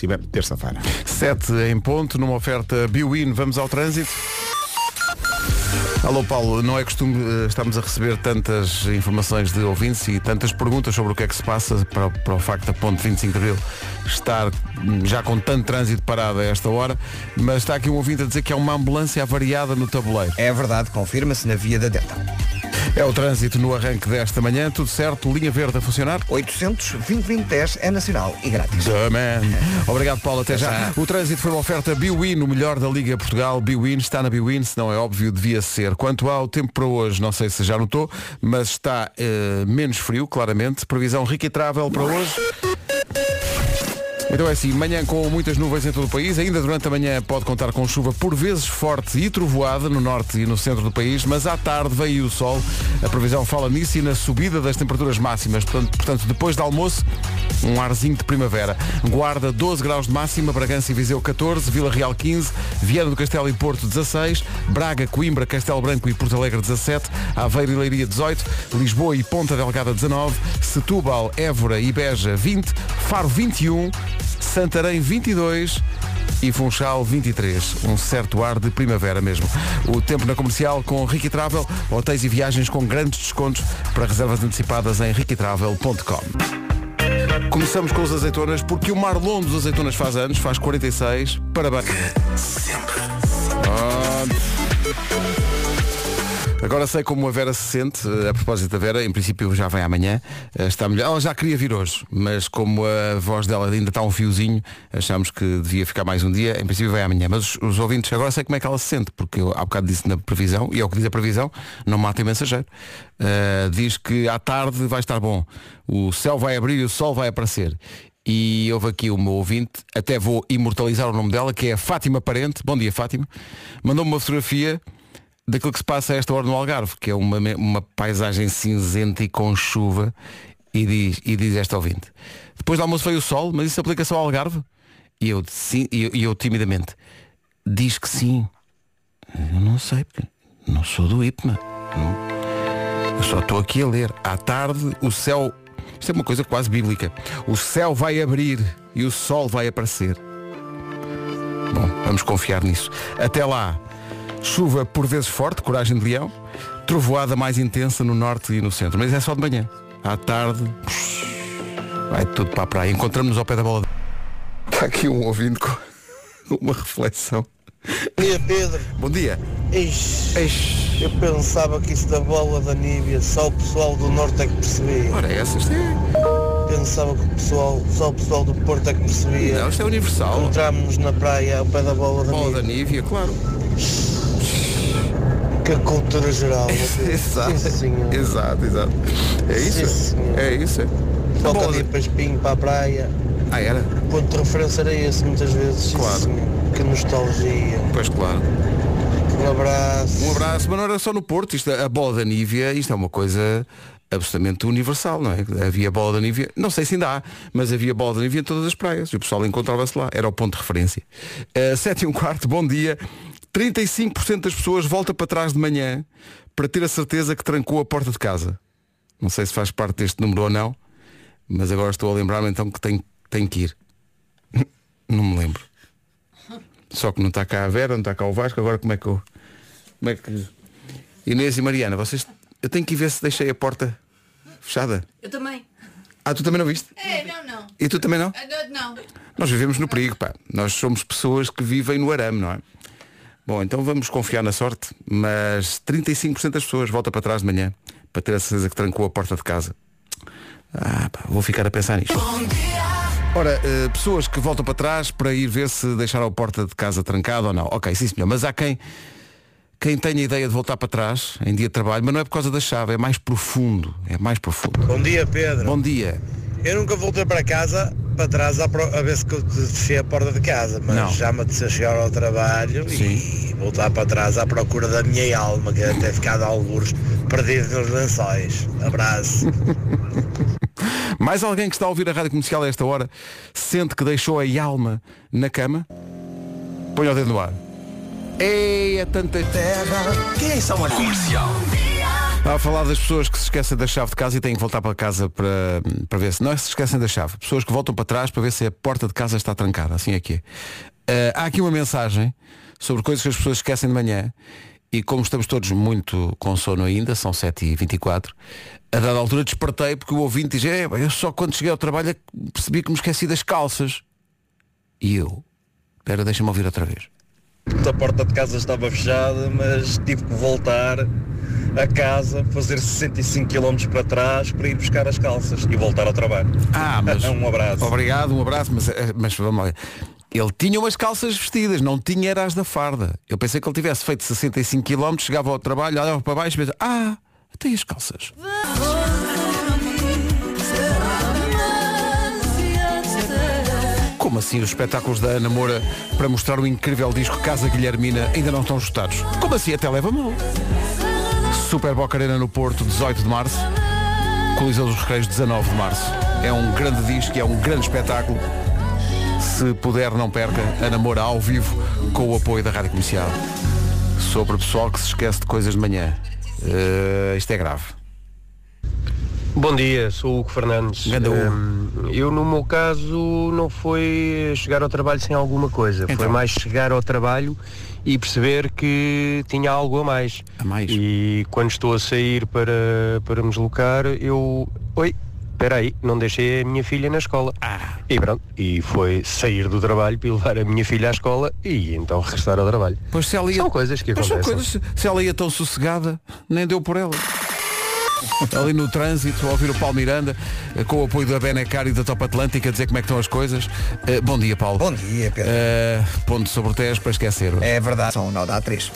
Tiver terça-feira. 7 em ponto, numa oferta Biwin, vamos ao trânsito. Alô Paulo, não é costume eh, estamos a receber tantas informações de ouvintes e tantas perguntas sobre o que é que se passa para, para o facto da ponte 25 de Abril estar hum, já com tanto trânsito parado a esta hora, mas está aqui um ouvinte a dizer que há uma ambulância avariada no tabuleiro. É verdade, confirma-se na via da Delta. É o trânsito no arranque desta manhã, tudo certo, linha verde a funcionar? 800 2010 é nacional e grátis. The man. Obrigado, Paulo. Até já. O trânsito foi uma oferta Biwin, o melhor da Liga Portugal. Biwin está na Biwin, se não é óbvio, devia ser. Quanto ao tempo para hoje, não sei se já notou, mas está eh, menos frio, claramente. Previsão rica e travel para hoje. Então é assim, manhã com muitas nuvens em todo o país, ainda durante a manhã pode contar com chuva por vezes forte e trovoada no norte e no centro do país, mas à tarde veio o sol. A previsão fala nisso e na subida das temperaturas máximas. Portanto, portanto, depois do almoço, um arzinho de primavera. Guarda 12 graus de máxima, Bragança e Viseu 14, Vila Real 15, Viana do Castelo e Porto 16, Braga, Coimbra, Castelo Branco e Porto Alegre 17, Aveiro e Leiria 18, Lisboa e Ponta Delgada 19, Setúbal, Évora e Beja 20, Faro 21, Santarém 22 e Funchal 23. Um certo ar de primavera mesmo. O tempo na comercial com Ricky Travel, hotéis e viagens com grandes descontos para reservas antecipadas em riquitravel.com. Começamos com os azeitonas porque o Marlon dos azeitonas faz anos, faz 46. Parabéns. Ah, Agora sei como a Vera se sente, eh, a propósito da Vera, em princípio já vem amanhã, eh, está melhor. Ela já queria vir hoje, mas como a voz dela ainda está um fiozinho, achamos que devia ficar mais um dia, em princípio vem amanhã. Mas os, os ouvintes agora sei como é que ela se sente, porque eu há bocado disse na previsão, e é o que diz a previsão, não mata mensageiro. Eh, diz que à tarde vai estar bom, o céu vai abrir e o sol vai aparecer. E houve aqui o meu ouvinte, até vou imortalizar o nome dela, que é Fátima Parente. Bom dia, Fátima. Mandou-me uma fotografia daquilo que se passa a esta hora no Algarve, que é uma, uma paisagem cinzenta e com chuva, e diz, e diz esta ouvinte. Depois do almoço veio o sol, mas isso aplica só ao Algarve? E eu, sim, e eu, eu timidamente, diz que sim. Eu não sei, porque não sou do IPMA. Não. Eu só estou aqui a ler. À tarde o céu. Isto é uma coisa quase bíblica. O céu vai abrir e o sol vai aparecer. Bom, vamos confiar nisso. Até lá, chuva por vezes forte, coragem de leão, trovoada mais intensa no norte e no centro. Mas é só de manhã. À tarde, vai tudo para a praia. Encontramos-nos ao pé da bola. Está aqui um ouvindo com uma reflexão. Bom dia Pedro. Bom dia. Ixi, Eish. eu pensava que isso da bola da Níbia só o pessoal do Norte é que percebia. Ora, essa isto é. Pensava que o pessoal, só o pessoal do Porto é que percebia. Não, isto é universal. Encontramos na praia ao pé da bola da Bola da Níbia. Nívia, claro. Que cultura geral. Exato. Sim. Exato, exato. É Sim, isso? senhor. É isso. é. A Qualquer bola dia para espinho para a praia. Ah, era? Ponto de referência era esse muitas vezes. Sim, Claro. senhor. Que nostalgia. Pois claro. Um abraço. Um abraço, mas não era só no Porto, isto, a bola da Nívia, isto é uma coisa absolutamente universal, não é? Havia bola da Nívia, não sei se ainda há, mas havia bola da Nívia em todas as praias e o pessoal encontrava-se lá, era o ponto de referência. Uh, 7 e um quarto, bom dia. 35% das pessoas volta para trás de manhã para ter a certeza que trancou a porta de casa. Não sei se faz parte deste número ou não, mas agora estou a lembrar-me então que tenho, tenho que ir. Não me lembro. Só que não está cá a Vera, não está cá o Vasco, agora como é que eu. Como é que. Inês e Mariana, vocês. Eu tenho que ir ver se deixei a porta fechada. Eu também. Ah, tu também não viste? É, não, não. E tu também não? Ah, Não. não. Nós vivemos no perigo, pá. Nós somos pessoas que vivem no arame, não é? Bom, então vamos confiar na sorte, mas 35% das pessoas volta para trás de manhã para ter a certeza que trancou a porta de casa. Ah, pá, vou ficar a pensar nisto. Ora, eh, pessoas que voltam para trás para ir ver se deixaram a porta de casa trancada ou não. Ok, sim senhor, mas há quem, quem tenha a ideia de voltar para trás em dia de trabalho, mas não é por causa da chave, é mais profundo. É mais profundo. Bom dia Pedro. Bom dia. Eu nunca voltei para casa, para trás, a, pro- a ver se eu a porta de casa, mas Não. já me a chegar ao trabalho e voltar para trás à procura da minha alma, que até ficado alguns perdido nos lençóis. Abraço. Mais alguém que está a ouvir a rádio comercial a esta hora sente que deixou a alma na cama? Põe o dedo no ar. Ei, é tanta terra. Quem é essa mulher? Comercial. A falar das pessoas que se esquecem da chave de casa e têm que voltar para casa para, para ver se. Não é que se esquecem da chave. Pessoas que voltam para trás para ver se a porta de casa está trancada. Assim é que é. Eh, há aqui uma mensagem sobre coisas que as pessoas esquecem de manhã e como estamos todos muito com sono ainda, são 7h24, a dada altura despertei porque o ouvinte diz, é, eu só quando cheguei ao trabalho é percebi que me esqueci das calças. E eu, espera, deixa-me ouvir outra vez. A porta de casa estava fechada, mas tive que voltar a casa, fazer 65 km para trás para ir buscar as calças e voltar ao trabalho. Ah, mas um abraço. Obrigado, um abraço, mas, eh, mas vamos lá. Ele tinha umas calças vestidas, não tinha era as da farda. Eu pensei que ele tivesse feito 65 km, chegava ao trabalho, olhava para baixo e pensava, ah, tem as calças. Como assim os espetáculos da Ana Moura para mostrar o incrível disco Casa Guilhermina ainda não estão ajustados? Como assim até leva mal? Super Boca Arena no Porto, 18 de março. Colisão dos Recreios, 19 de março. É um grande disco, é um grande espetáculo. Se puder, não perca. Ana Moura ao vivo, com o apoio da Rádio Comercial. Sobre o pessoal que se esquece de coisas de manhã. Eh, isto é grave. Bom dia, sou o Hugo Fernandes. Hum, eu no meu caso não foi chegar ao trabalho sem alguma coisa, Então. foi mais chegar ao trabalho e perceber que tinha algo a mais. A mais? E quando estou a sair para, para me deslocar, eu. Oi, espera aí, não deixei a minha filha na escola. Ah. E pronto, e foi sair do trabalho para levar a minha filha à escola e então regressar ao trabalho. Pois se ela ia... São coisas que Pois são acontecem. coisas, se ela ia tão sossegada, nem deu por ela. Ali no trânsito, a ouvir o Paulo Miranda, eh, com o apoio da Benecar e da Top Atlântica, a dizer como é que estão as coisas. Eh, bom dia, Paulo. Bom dia, Pedro. Eh, ponto sobre o Tejo para esquecer. É verdade, são um nó da A3.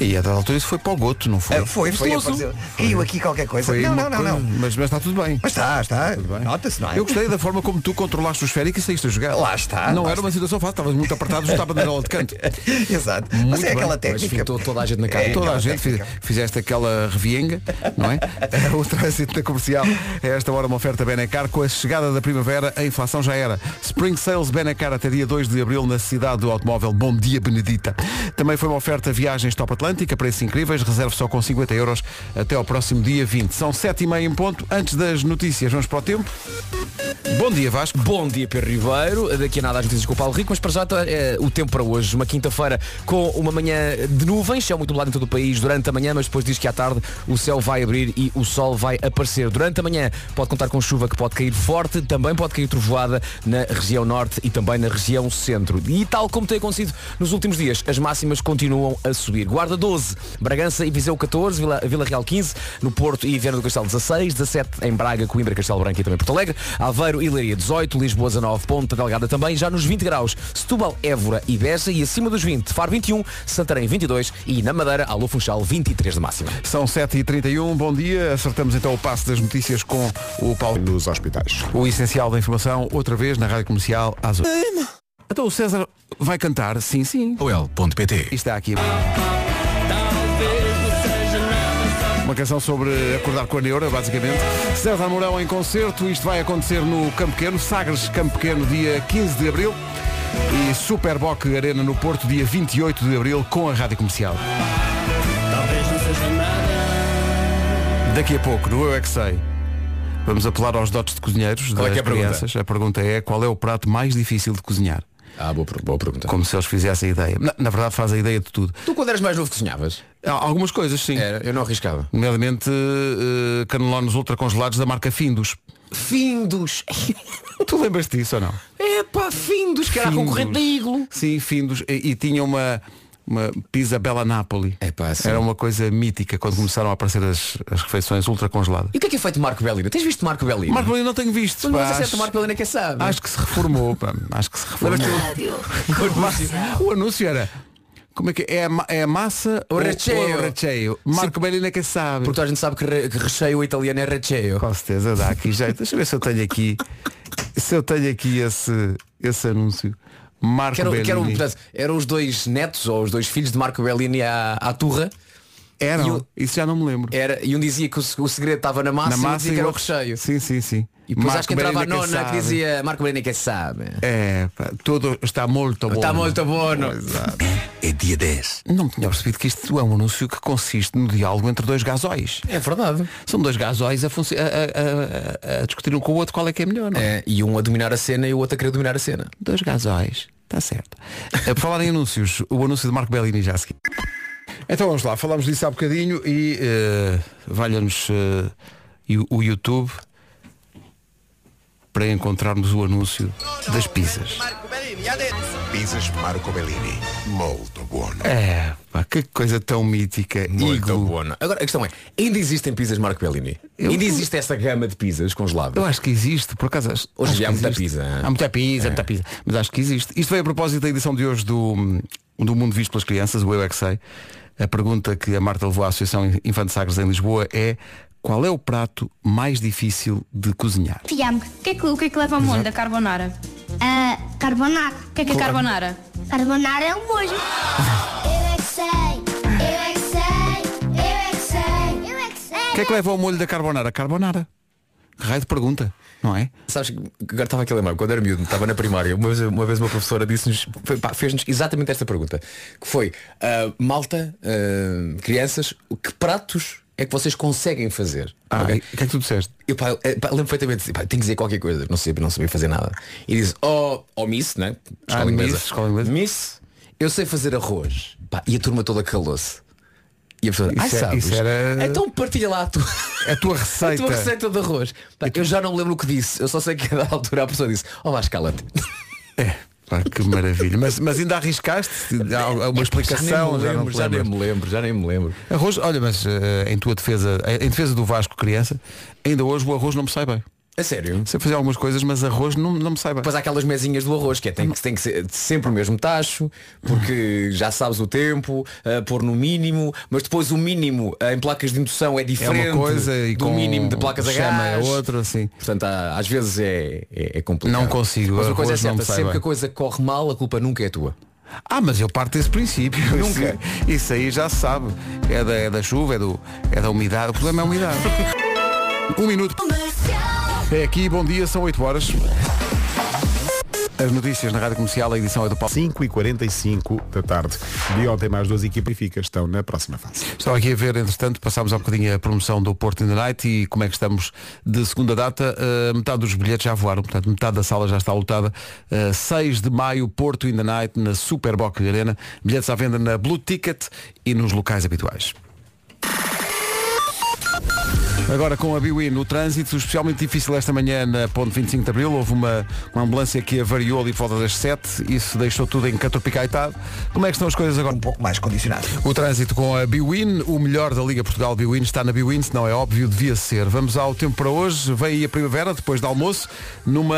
E a dada altura isso foi para o goto, não foi? Ah, foi, foi, apareceu. Caiu aqui qualquer coisa. Foi não, não, não, coisa, não. Mas, mas está tudo bem. Mas está, está. Nota-se, não é? Eu gostei da forma como tu controlaste o esférico e saíste a jogar. Lá está, Não lá era uma situação fácil, estavas muito apertado, estava na bola de canto. Exato. Mas Muito é bem. aquela Mas técnica. fintou toda a gente na cara. É Toda a aquela gente técnica. fizeste aquela revienga, não é? o trânsito da comercial é esta hora uma oferta Benecar. Com a chegada da primavera, a inflação já era. Spring Sales Benecar até dia 2 de abril na cidade do automóvel. Bom dia, Benedita. Também foi uma oferta viagens Top Atlântica, preços incríveis, reserve só com 50 euros até ao próximo dia 20. São 7 e meia em ponto. Antes das notícias, vamos para o tempo. Bom dia, Vasco. Bom dia, Pedro Ribeiro. Daqui a nada as notícias com o Paulo Rico, mas para já é o tempo para hoje. Uma quinta-feira com uma manhã de nuvens, céu muito nublado em todo o país durante a manhã, mas depois diz que à tarde o céu vai abrir e o sol vai aparecer. Durante a manhã pode contar com chuva que pode cair forte, também pode cair trovoada na região norte e também na região centro. E tal como tem acontecido nos últimos dias, as máximas continuam a subir. Guarda 12, Bragança e Viseu 14, Vila, Vila Real 15, no Porto e Viana do Castelo 16, 17 em Braga, Coimbra, Castelo Branco e também Porto Alegre, Aveiro e Leiria 18, Lisboa 19, Ponta Delgada também, já nos 20 graus, Setúbal, Évora e Beja e acima dos 20, Faro 21, Santarém 22 e na Madeira, Alô Funchal 23 de máxima. São 7h31, bom dia. Acertamos então o passo das notícias com o Paulo. Nos hospitais. O essencial da informação, outra vez na Rádio Comercial, às 8. Então o César vai cantar, sim, sim. Oel.pt E está aqui. Uma canção sobre acordar com a neura, basicamente. César Mourão em concerto, isto vai acontecer no Campo Pequeno, Sagres Campo Pequeno, dia 15 de Abril. E Super Boc Arena no Porto, dia 28 de Abril, com a Rádio Comercial. Daqui a pouco, no Eu É Que Sei, vamos apelar aos dotes de cozinheiros Qual é das que é a pergunta? crianças. A pergunta é qual é o prato mais difícil de cozinhar? Ah, boa, boa pergunta. Como se eles fizessem ideia. Na, na verdade faz a ideia de tudo. Tu quando eras mais novo cozinhavas? Há Algumas coisas, sim. Era, eu não arriscava. Nomeadamente uh, canelones ultracongelados da marca Findus. Findos! Tu lembras disso ou não? Epá, Findos, que era a concorrente da Iglo. Sim, Findus. E, e tinha uma, uma pizza Bella Napoli. Epá, sim. Era uma coisa mítica quando começaram a aparecer as, as refeições ultracongeladas. E o que é que é feito de Marco Bellina? Tens visto Marco Bellina? Marco Bellina não tenho visto. Mas não pá, é acho, Marco Bellina que é sabe. acho que se reformou. pá, Acho que se reformou. O anúncio era. Como é que é? É a, é a massa O ou- recheio. ou é o recheio? Marco Bellina que sabe. Porque a gente sabe que, re, que recheio italiano é recheio. Com certeza dá aqui jeito. Deixa eu ver se eu tenho aqui. Se eu tenho aqui esse, esse anúncio. Marco Que eram, que eram, Bellini. portanto, eram os dois netos ou os dois filhos de Marco Bellini à, à turra. Eram. e o- Isso já não me lembro. Era, e um dizia que o, se- o segredo estava na massa, Na e massa dizia que e era o recheio. Sim, sim, sim. E depois acho que entrava a Bellini nona que sabe. dizia Marco Bellini que sabe. É, pá, tudo está muito bom. Está muito bom. Exato. é dia 10. Não me tinha percebido que isto é um anúncio que consiste no diálogo entre dois gasóis. É verdade. São dois gasóis a, a, a- a- a discutir um com o outro qual é que é melhor, não é? É, e um a dominar a cena e o outro a querer dominar a cena. Dois gasóis. Está certo. Eh, Por falar em anúncios, o anúncio de Marco Bellini já a seguir. Então vamos lá, falámos disso há bocadinho e eh, valha-nos e o- YouTube para encontrarmos o anúncio das pizzas. Pizzas Marco Bellini. Molto buono. É, pá, que coisa tão mítica. Muito Iglo. Agora a questão é, ainda existem pizzas Marco Bellini? Eu- Ainda existe essa gama de pizzas congeladas? Eu acho que existe, por acaso. acho- Hoje acho há muita existe. pizza, é? Há muita pizza, muita pizza. Mas acho que existe. Isto veio a propósito da edição de hoje do, do Mundo Visto pelas Crianças, o Eu é que Sei. A pergunta que a Marta levou à Associação Infante Sagres em Lisboa é qual é o prato mais difícil de cozinhar? Tiago, o que, é que, o que é que leva ao molho da carbonara? Ah, carbonara. O que é que é carbonara? Carbonara é um molho. Eu é que sei, eu é que sei, eu é que sei, eu é que sei. O que é que leva ao molho da carbonara? Carbonara. Que raio de pergunta, não é? Sabes que agora estava aqui a lembrar, quando era miúdo, estava na primária, uma vez uma, vez uma professora disse-nos, fez-nos exatamente esta pergunta, que foi, ah, malta, ah, crianças, que pratos é que vocês conseguem fazer? Ah, Ok? e o que é que tu disseste? Eu, pá, eh, pá, lembro perfeitamente, pá, tenho que dizer qualquer coisa, não sei, não sabia fazer nada. E diz, oh, oh Miss, né? Ah, Miss, escola inglesa. Miss, eu sei fazer arroz. Pá, e a turma toda calou-se. E a pessoa, ai é- sabes, isso era- então partilha lá a tua, A tua a receita. tua receita de arroz. Pá, eu já não me lembro o que disse, eu só sei que a da altura a pessoa disse, oh lá escala-te. É, pá, que maravilha. Mas, mas ainda arriscaste? Há alguma explicação? já, nem lembro, já nem me lembro, já nem me lembro. Arroz, olha, mas eh, em tua defesa, em defesa do Vasco criança, ainda hoje o arroz não me sai bem. A sério? Sei fazer algumas coisas, mas arroz não, não me sai bem. Depois há aquelas mesinhas do arroz que é, tem, que, tem que ser sempre o mesmo tacho, porque já sabes o tempo, a pôr no mínimo, mas depois o mínimo em placas de indução é É diferente uma coisa e do com mínimo de placas a chama gás. é outra, assim. Portanto, há- às vezes é, é, é complicado. Não consigo, Mas uma coisa é certa, sempre bem. que a coisa corre mal, a culpa nunca é tua. Ah, mas eu parto desse princípio. Nunca. Isso, isso aí já se sabe. É da, é da chuva, é, do, é da umidade. O problema é a umidade. Um minuto. É aqui, bom dia, são 8 horas. As notícias na Rádio Comercial, a edição é do Paulo. 5 e 45 da tarde. De ontem mais duas equipas e estão na próxima fase. Estava aqui a ver, entretanto, passámos há bocadinho a promoção do Porto in the Night e como é que estamos de segunda data. Uh, metade dos bilhetes já voaram, portanto, metade da sala já está lotada. Uh, 6 de maio, Porto in the Night, na Superboc Arena. Bilhetes à venda na Blue Ticket e nos locais habituais. Agora com a Biwin no trânsito, especialmente difícil esta manhã na ponte 25 de Abril, houve uma, uma ambulância que avariou ali por volta das 7, isso deixou tudo em catropicaitado. Como é que estão as coisas agora? Um pouco mais condicionado. O trânsito com a Biwin, o melhor da Liga Portugal Biwin está na Biwin, se não é óbvio, devia ser. Vamos ao tempo para hoje, vem aí a primavera, depois do almoço, numa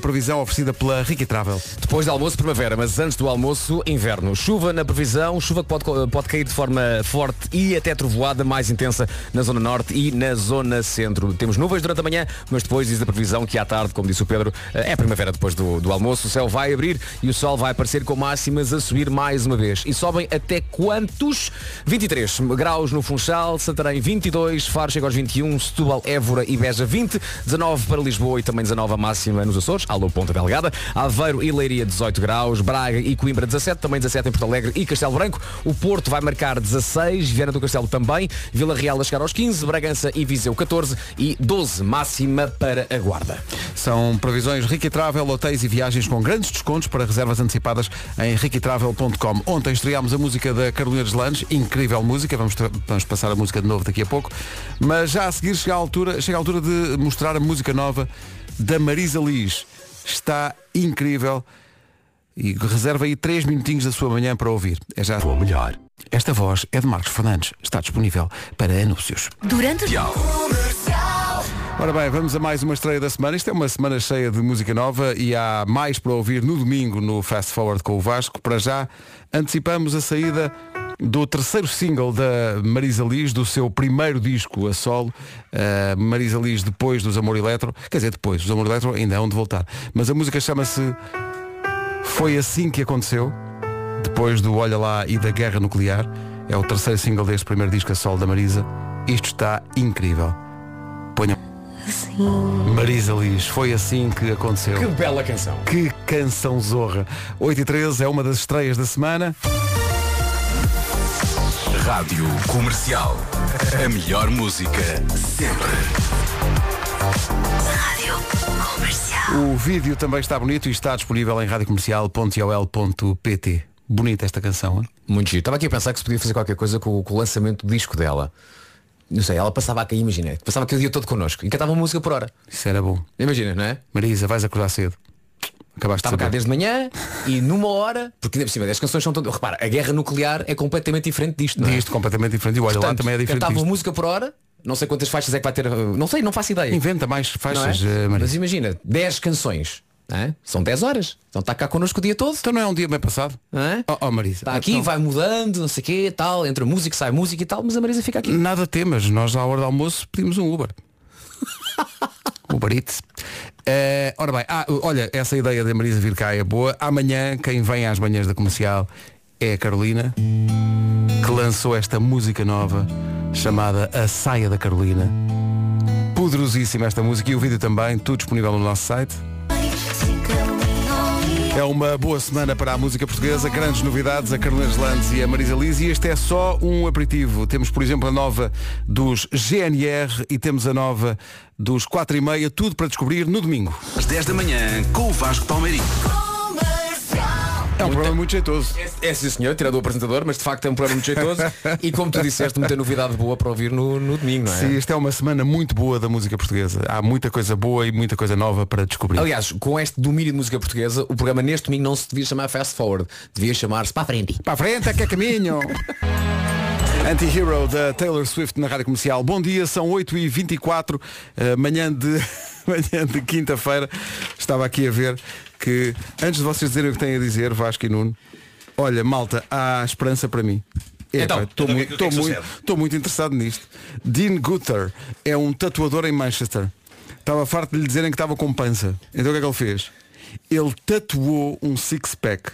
previsão oferecida pela Ricky Travel. Depois do almoço, primavera, mas antes do almoço, inverno. Chuva na previsão, chuva que pode, pode cair de forma forte e até trovoada mais intensa na zona norte e na zona centro. Temos nuvens durante a manhã, mas depois diz a previsão que à tarde, como disse o Pedro, é primavera depois do, do almoço, o céu vai abrir e o sol vai aparecer com máximas a subir mais uma vez. E sobem até quantos? 23 graus no Funchal, Santarém 22, Faro chega aos 21, Setúbal, Évora e Beja 20, 19 para Lisboa e também 19 a máxima nos Açores, alô Ponta Delgada, Aveiro e Leiria 18 graus, Braga e Coimbra 17, também 17 em Porto Alegre e Castelo Branco, o Porto vai marcar 16, Viana do Castelo também, Vila Real a chegar aos 15, Bragança e Viseu 14 e 12 máxima para a Guarda. São previsões Ricky Travel, hotéis e viagens com grandes descontos para reservas antecipadas em rickytravel.com. Ontem estreámos a música da Carolina Deslandes, incrível música, vamos, vamos passar a música de novo daqui a pouco, mas já a seguir chega a altura, chega a altura de mostrar a música nova da Marisa Liz. Está incrível e reserva aí 3 minutinhos da sua manhã para ouvir. É já Ou melhor. Esta voz é de Marcos Fernandes, está disponível para anúncios. Durante Ora bem, vamos a mais uma estreia da semana. Isto é uma semana cheia de música nova e há mais para ouvir no domingo no Fast Forward com o Vasco. Para já, antecipamos a saída do terceiro single da Marisa Liz, do seu primeiro disco a solo. Uh, Marisa Liz depois dos Amor Eletro. Quer dizer, depois, os Amor Eletro ainda hão de voltar. Mas a música chama-se Foi Assim Que Aconteceu. Depois do Olha Lá e da Guerra Nuclear. É o terceiro single deste primeiro disco a solo da Marisa. Isto está incrível. Ponham. Marisa Liz, foi assim que aconteceu. Que bela canção. Que canção zorra. 8 e 13 é uma das estreias da semana. Rádio Comercial. A melhor música sempre. Rádio Comercial. O vídeo também está bonito e está disponível em radiocomercial.ol.pt. Bonita esta canção, hein? Muito giro. Estava aqui a pensar que se podia fazer qualquer coisa com, o- com o lançamento do disco dela. Não sei, ela passava a cair, imagina, passava aquele dia todo connosco e cantava música por hora. Isso era bom. Imagina, não é? Marisa, vais acordar cedo. Acabaste Estava de cá desde manhã e numa hora, porque ainda por cima as canções são todas. Repara, a guerra nuclear é completamente diferente disto, não é? Disto completamente diferente. E olha lá Portanto, também é diferente. Cantava disto. música por hora, não sei quantas faixas é que vai ter. Não sei, não faço ideia. Inventa mais Não faixas, é? eh, Marisa. Mas imagina, 10 canções. São 10 horas. Então está cá connosco o dia todo. Então não é um dia bem passado? É? Oh, oh, Marisa. Está aqui, então- vai mudando, não sei o quê, tal, entra música, sai música e tal, mas a Marisa fica aqui. Nada temas. Nós à hora do almoço pedimos um Uber. Uber Eats. Eh, ora bem, ah, olha, essa ideia da Marisa vir cá é boa. Amanhã, quem vem às manhãs da comercial é a Carolina, que lançou esta música nova chamada A Saia da Carolina. Poderosíssima esta música e o vídeo também, tudo disponível no nosso site. É uma boa semana para a música portuguesa, grandes novidades, a Carolina Landes e a Marisa Liz e este é só um aperitivo. Temos, por exemplo, a nova dos GNR e temos a nova dos 4 e meia, tudo para descobrir no domingo. Às 10 da manhã com o Vasco Palmeirinho. É um programa muito jeitoso. É sim senhor, tirado o apresentador, mas de facto é um programa muito jeitoso e como tu disseste, muita novidade boa para ouvir no, no domingo, não é? Sim, esta é uma semana muito boa da música portuguesa. Há muita coisa boa e muita coisa nova para descobrir. Aliás, com este domínio de música portuguesa, o programa neste domingo não se devia chamar Fast Forward, devia chamar-se Para a Frente. Para a frente, é que é caminho. Anti-Hero da Taylor Swift na Rádio Comercial. Bom dia, são 8h24, eh, manhã de, manhã de quinta-feira. Estava aqui a ver que, antes de vocês dizerem o que têm a dizer, Vasco e Nuno, olha, malta, há esperança para mim. Então, Estou então, o muito, que é que muito, muito interessado nisto. Dean Gutter é um tatuador em Manchester. Estava farto de lhe dizerem que estava com pança. Então o que é que ele fez? Ele tatuou um six-pack.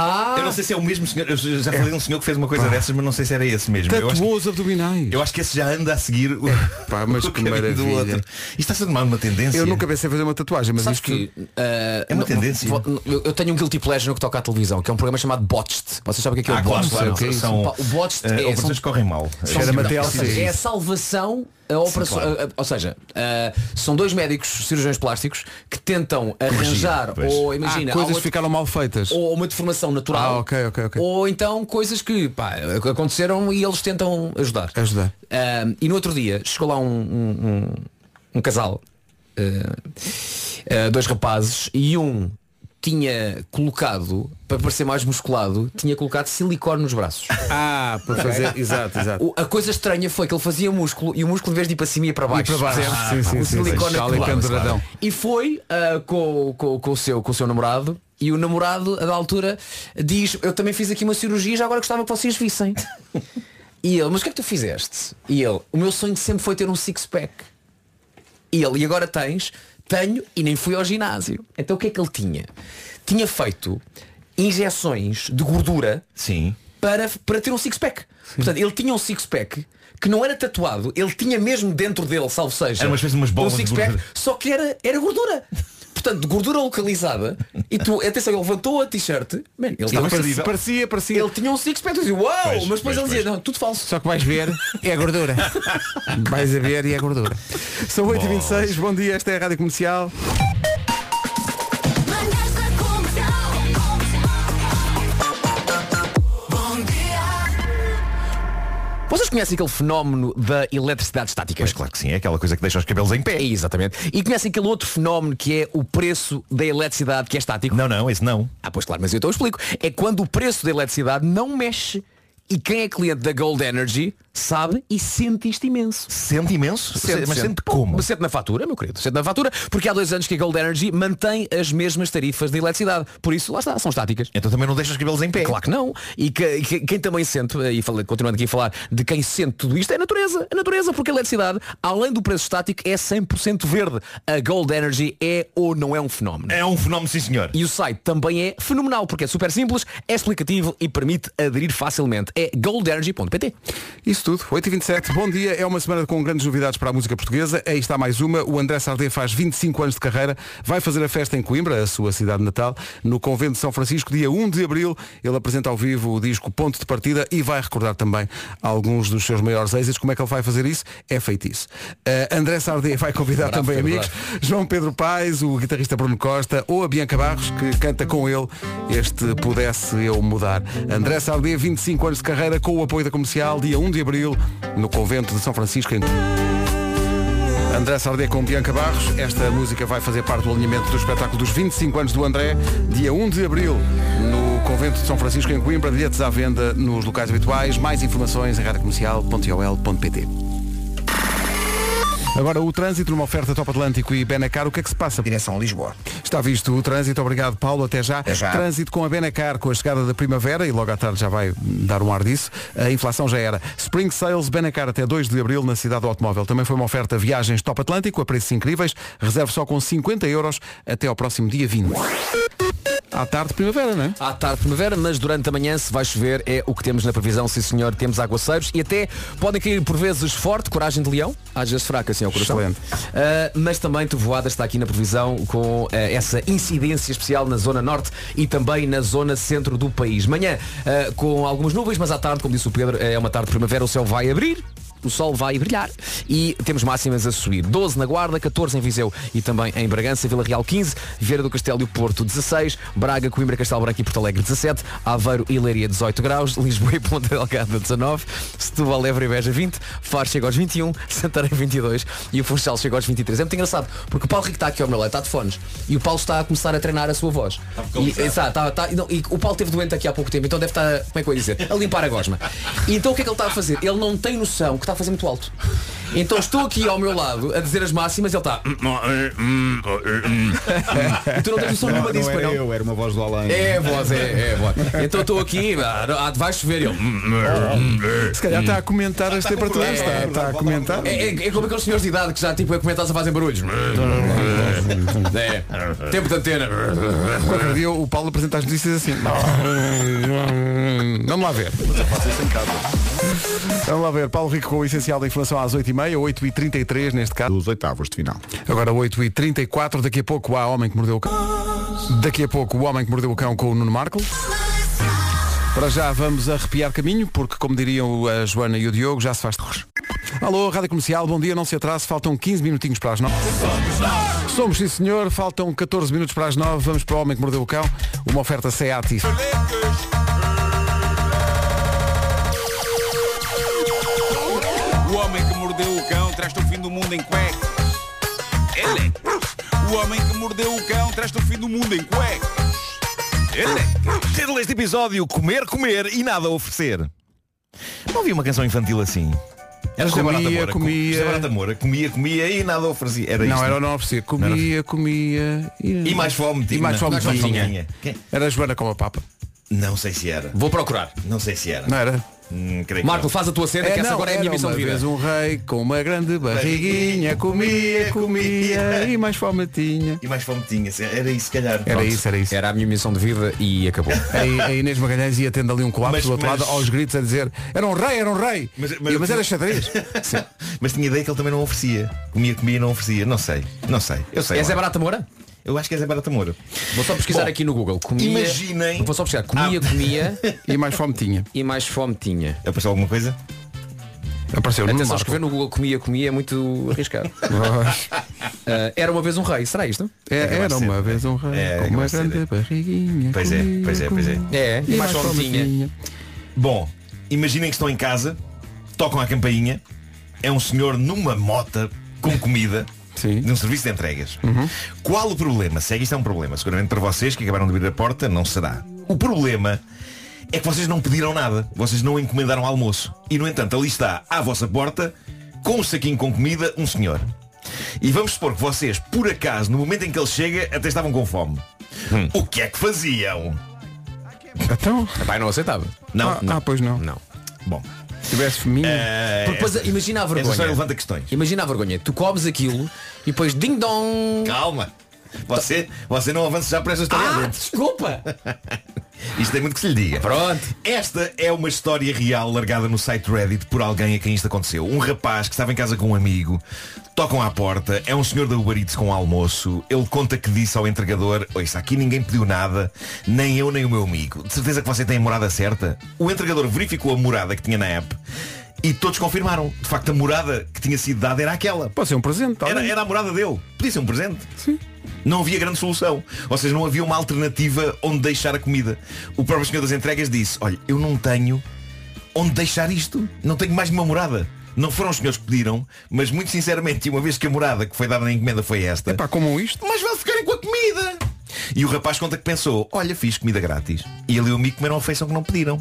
Ah! Eu não sei se é o mesmo senhor, eu já falei de um senhor que fez uma coisa dessas, mas não sei se era esse mesmo. Eu acho, os abdominais. eu acho que esse já anda a seguir o, Pá, mas o que caminho do maravilha. outro. Isto está a ser tomado uma tendência. Eu nunca pensei em fazer uma tatuagem, mas Sabes isto que eh, É uma não- tendência. vou- Eu, eu tenho um guilty pleasure no que toca à televisão, que é um programa chamado Botched. Vocês sabem o que é, que é Ah, o claro, Botched? claro, o que é isso? são Pá, o Botched eh, é- operações são- que correm mal. Cheira-me até ao sim. É a salvação a operação. claro. a- a- ou seja, ah, são dois médicos cirurgiões plásticos que tentam arranjar ou imagina há coisas que ficaram mal feitas. ou uma deformação natural Ah, ok, ok, ok. ou então coisas que pá, aconteceram e eles tentam ajudar. Ajudar. Ah, e no outro dia chegou lá um, um, um- um casal, ah, ah, dois rapazes, e um tinha colocado, para parecer mais musculado, tinha colocado silicone nos braços. Ah, para fazer. exato, exato. O- A coisa estranha foi que ele fazia músculo e o músculo em vez de ir para cima ia para baixo. para baixo. percebes? Sim, sim, o sim, silicone sim. é colado. penduradão. E foi ah, com, com, com o seu, com o seu namorado e o namorado, da altura, diz, eu também fiz aqui uma cirurgia, já agora gostava que vocês vissem. e ele, mas o que é que tu fizeste? E ele, o meu sonho sempre foi ter um six-pack. E ele, e agora tens? Tenho e nem fui ao ginásio. Então o que é que ele tinha? Tinha feito injeções de gordura Sim. para, para ter um six-pack. Portanto, ele tinha um six-pack que não era tatuado, ele tinha mesmo dentro dele, salvo seja, Era uma espécie de umas bolas um six-pack, só que era, era gordura. Portanto, gordura localizada, e tu, atenção, ele levantou a t-shirt, man, ele estava parecia, credível. parecia, parecia. Ele tinha um six-pack, tu dizia, uau, Pois, mas depois pois, ele dizia, pois. não, tudo falso. Só que vais ver, é gordura. vais a ver e é gordura. São 8h26, bom dia, esta é a Rádio Comercial. Vocês conhecem aquele fenómeno da eletricidade estática? Pois claro que sim, é aquela coisa que deixa os cabelos em pé. Exatamente. E conhecem aquele outro fenómeno que é o preço da eletricidade que é estático? Não, não, esse não. Ah, pois claro, mas eu então explico. É quando o preço da eletricidade não mexe. E quem é cliente da Gold Energy sabe e sente isto imenso. Sente imenso? Sente, Mas sente. sente como? Mas Sente na fatura, meu querido. Sente na fatura, porque há dois anos que a Gold Energy mantém as mesmas tarifas de eletricidade. Por isso, lá está, são estáticas. Então também não deixa os cabelos em pé. Claro que não. E que- que- quem também sente, e fala- continuando aqui a falar de quem sente tudo isto, é a natureza. A natureza, porque a eletricidade, além do preço estático, é 100% verde. A Gold Energy é ou não é um fenómeno. É um fenómeno, sim senhor. E o site também é fenomenal, porque é super simples, é explicativo e permite aderir facilmente. É goldenergy.pt. Se tudo. 8h27, bom dia. É uma semana com grandes novidades para a música portuguesa. Aí está mais uma. O André Sardé faz 25 anos de carreira. Vai fazer a festa em Coimbra, a sua cidade natal, no Convento de São Francisco, dia 1 de abril. Ele apresenta ao vivo o disco Ponto de Partida e vai recordar também alguns dos seus maiores êxitos. Como é que ele vai fazer isso? É feitiço. Uh, André Sardé vai convidar Bravo, também Pedro, amigos. João Pedro Paes, o guitarrista Bruno Costa ou a Bianca Barros, que canta com ele este Pudesse Eu Mudar. André Sardé, 25 anos de carreira, com o apoio da comercial, dia 1 de abril, no Convento de São Francisco, em André Sardé com Bianca Barros. Esta música vai fazer parte do alinhamento do espetáculo dos 25 anos do André, dia 1 de abril, no Convento de São Francisco, em Coimbra. Bilhetes à venda nos locais habituais. Mais informações em radiocomercial.ol.pt. Agora o trânsito numa oferta Top Atlântico e Benacar, o que é que se passa? Direção a Lisboa. Está visto o trânsito, obrigado Paulo, até já. Até já. Trânsito com a Benacar, com a chegada da primavera e logo à tarde já vai dar um ar disso. A inflação já era. Spring Sales Benacar até 2 de abril na cidade do automóvel. Também foi uma oferta viagens Top Atlântico a preços incríveis. Reserve só com 50 euros até ao próximo dia 20. À tarde primavera, não é? À tarde primavera, mas durante a manhã se vai chover é o que temos na previsão, sim senhor, temos aguaceiros e até podem cair por vezes forte, coragem de leão, às vezes fraca assim ao coração. Excelente. Ah, mas também trovoada está aqui na previsão com ah, essa incidência especial na zona norte e também na zona centro do país. Manhã ah, com algumas nuvens, mas à tarde, como disse o Pedro, é uma tarde de primavera, o céu vai abrir. O sol vai brilhar e temos máximas a subir. 12 na Guarda, 14 em Viseu e também em Bragança, Vila Real 15, Vieira do Castelo e o Porto 16, Braga, Coimbra, Castelo Branco e Porto Alegre 17, Aveiro e Leiria 18 graus, Lisboa e Ponta Delgada 19, Setúbal, Évora e Beja 20, Faro chega aos 21, Santarém 22 e o Funchal chega aos 23. É muito engraçado, porque o Paulo Rico está aqui ao meu lado, está de fones e o Paulo está a começar a treinar a sua voz. E, está, está, está- não, e o Paulo esteve doente aqui há pouco tempo, então deve estar, como é que eu ia dizer, a limpar a gosma. E então o que é que ele está a fazer? Ele não tem noção que está a fazer muito alto. Então estou aqui ao meu lado a dizer as máximas e ele está. E tu não tens noção nenhuma disso, não era não? eu, era uma voz do além. É a voz, é, é a voz. Então estou aqui, ah, vai chover ele. Se calhar está a comentar as temperaturas. com- Está, é, está a comentar. É, é, é como aqueles senhores de idade que já tipo a comentar a fazem barulhos. É. Tempo de antena. Qualquer dia o Paulo apresenta as notícias assim. Vamos lá ver. Vamos lá ver. Paulo Rico com o essencial da informação às 8h30, 8h33 neste caso. Dos oitavos de final. Agora 8h34, daqui a pouco há Homem que Mordeu o Cão. Daqui a pouco o Homem que Mordeu o Cão com o Nuno Marco. Para já vamos arrepiar caminho, porque como diriam a Joana e o Diogo, já se faz terror. Alô, Rádio Comercial, bom dia, não se atrase, faltam 15 minutinhos para as 9. Somos, sim senhor, faltam 14 minutos para as 9, vamos para o Homem que Mordeu o Cão, uma oferta SEAT. Traz-te o fim do mundo em cuecas. Ele. O homem que mordeu o cão traz-te o fim do mundo em cuecas. Ele. Título deste episódio, comer, comer e nada a oferecer. Não havia uma canção infantil assim. Era José Comia, Barata Moura. comia. José Barata Moura. Comia, comia e nada a oferecia. Era Não, isto. era o não oferecer. Comia, comia. E mais fome tinha. E mais fome Mais fome tinha. Era a Joana com a papa. Não sei se era. Vou procurar. Não sei se era. Não era? Hum, Marco, não. faz a tua cena, que essa agora é a minha missão de vida. vez um rei com uma grande barriguinha, comia, comia e mais fome tinha. E mais fome tinha. Era isso, se calhar. Era Pronto. isso, era isso. Era a minha missão de vida e acabou. A, a Inês Magalhães ia tendo ali um colapso Mas- do outro mas- lado aos gritos a dizer era um rei, era um rei. Mas- Mas, mas- mas era xadrez. Mas tinha ideia que ele também não oferecia. Comia, comia e não oferecia. Não sei. Não sei. Eu sei. É lá. Zé Barata Moura? Eu acho que é Zé Barata Moura. Vou só pesquisar Bom, aqui no Google. Comia, imaginem- Vou só pesquisar. Comia, Ah. comia E mais fome tinha. e mais fome tinha. Apareceu alguma coisa? Apareceu Atenção, Marco. escrever no Google comia, comia é muito arriscado. Ah, era uma vez um rei, será isto? É, capaz era de ser. uma vez um rei É, com capaz uma grande barriguinha. Pois é, pois é, pois é. É, E mais fome tinha. Bom, imaginem que estão em casa, tocam a campainha, é um senhor numa mota com comida. Sim. De um serviço de entregas. Qual o problema? Segue isto é um problema. Seguramente para vocês que acabaram de abrir a porta, não será. O problema é que vocês não pediram nada. Vocês não encomendaram almoço. E no entanto, ali está, à vossa porta, com um saquinho com comida, um senhor. E vamos supor que vocês, por acaso, no momento em que ele chega, até estavam com fome. O que é que faziam? Então, Pai, não aceitava. Não, ah, não. ah, pois não. Não. Bom. Se tivesse feminha. eh, Porque depois, imagina a essa vergonha. levanta questões. Imagina a vergonha. Tu comes aquilo e depois ding dong. Calma. Você, você não avança já para essa história Ah, desculpa! Isto tem muito que se lhe diga. Pronto. Esta é uma história real largada no site Reddit por alguém a quem isto aconteceu. Um rapaz que estava em casa com um amigo, tocam à porta, é um senhor da Uber Eats com almoço, ele conta que disse ao entregador, ouça, aqui ninguém pediu nada, nem eu nem o meu amigo. De certeza que você tem a morada certa? O entregador verificou a morada que tinha na app e todos confirmaram. De facto, a morada que tinha sido dada era aquela. Pode ser um presente, Era, talvez. era a morada dele. Podia ser um presente. Sim. Não havia grande solução. Ou seja, não havia uma alternativa onde deixar a comida. O próprio senhor das entregas disse, olha, eu não tenho onde deixar isto. Não tenho mais nenhuma morada. Não foram os senhores que pediram, mas muito sinceramente, uma vez que a morada que foi dada na encomenda foi esta. Epá, comam isto? Mas vão ficarem com a comida! E o rapaz conta que pensou, olha, fiz comida grátis. E e o amigo comeram a refeição que não pediram.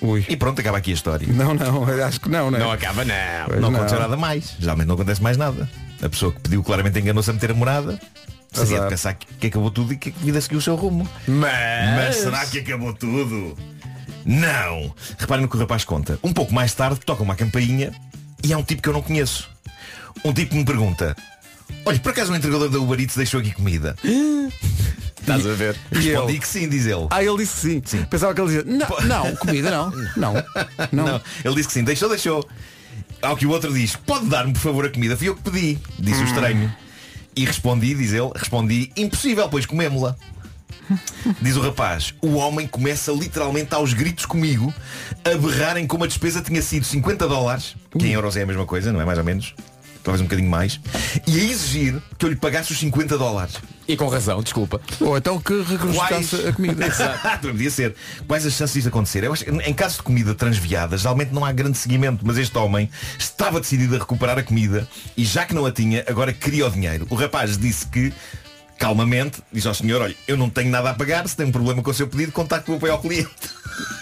Ui. E pronto, acaba aqui a história. Não, não, acho que não, não é? Não acaba não. Pois não não. aconteceu nada mais. Geralmente não acontece mais nada. A pessoa que pediu claramente enganou-se a meter a morada. Seria Azar. de pensar que, que acabou tudo e que a vida seguiu o seu rumo. Mas... Mas será que acabou tudo? Não! Reparem no que o rapaz conta. Um pouco mais tarde toca uma campainha e é um tipo que eu não conheço. Um tipo que me pergunta Olha, por acaso o entregador da Uber Eats deixou aqui comida? Estás a ver? Respondi que sim, diz ele. Ah, ele disse sim. Pensava que ele dizia, não, não, comida não. Não. Não. Não, ele disse que sim, deixou, deixou. Ao que o outro diz, pode dar-me por favor a comida, fui eu que pedi, disse o estranho. E respondi, diz ele, respondi, impossível, pois comemos-la. Diz o rapaz, o homem começa literalmente aos gritos comigo, a berrarem como a despesa tinha sido 50 dólares, que em euros é a mesma coisa, não é mais ou menos? Talvez um bocadinho mais, e a exigir que eu lhe pagasse os 50 dólares. E com razão, desculpa. Ou então que recrustasse a comida. Exato, podia ser. Quais as chances disso acontecer? Eu acho que em caso de comida transviada, geralmente não há grande seguimento, mas este homem estava decidido a recuperar a comida e já que não a tinha, agora queria o dinheiro. O rapaz disse que, calmamente, disse ao senhor, olha, eu não tenho nada a pagar, se tem um problema com o seu pedido, contacte o apoio ao cliente.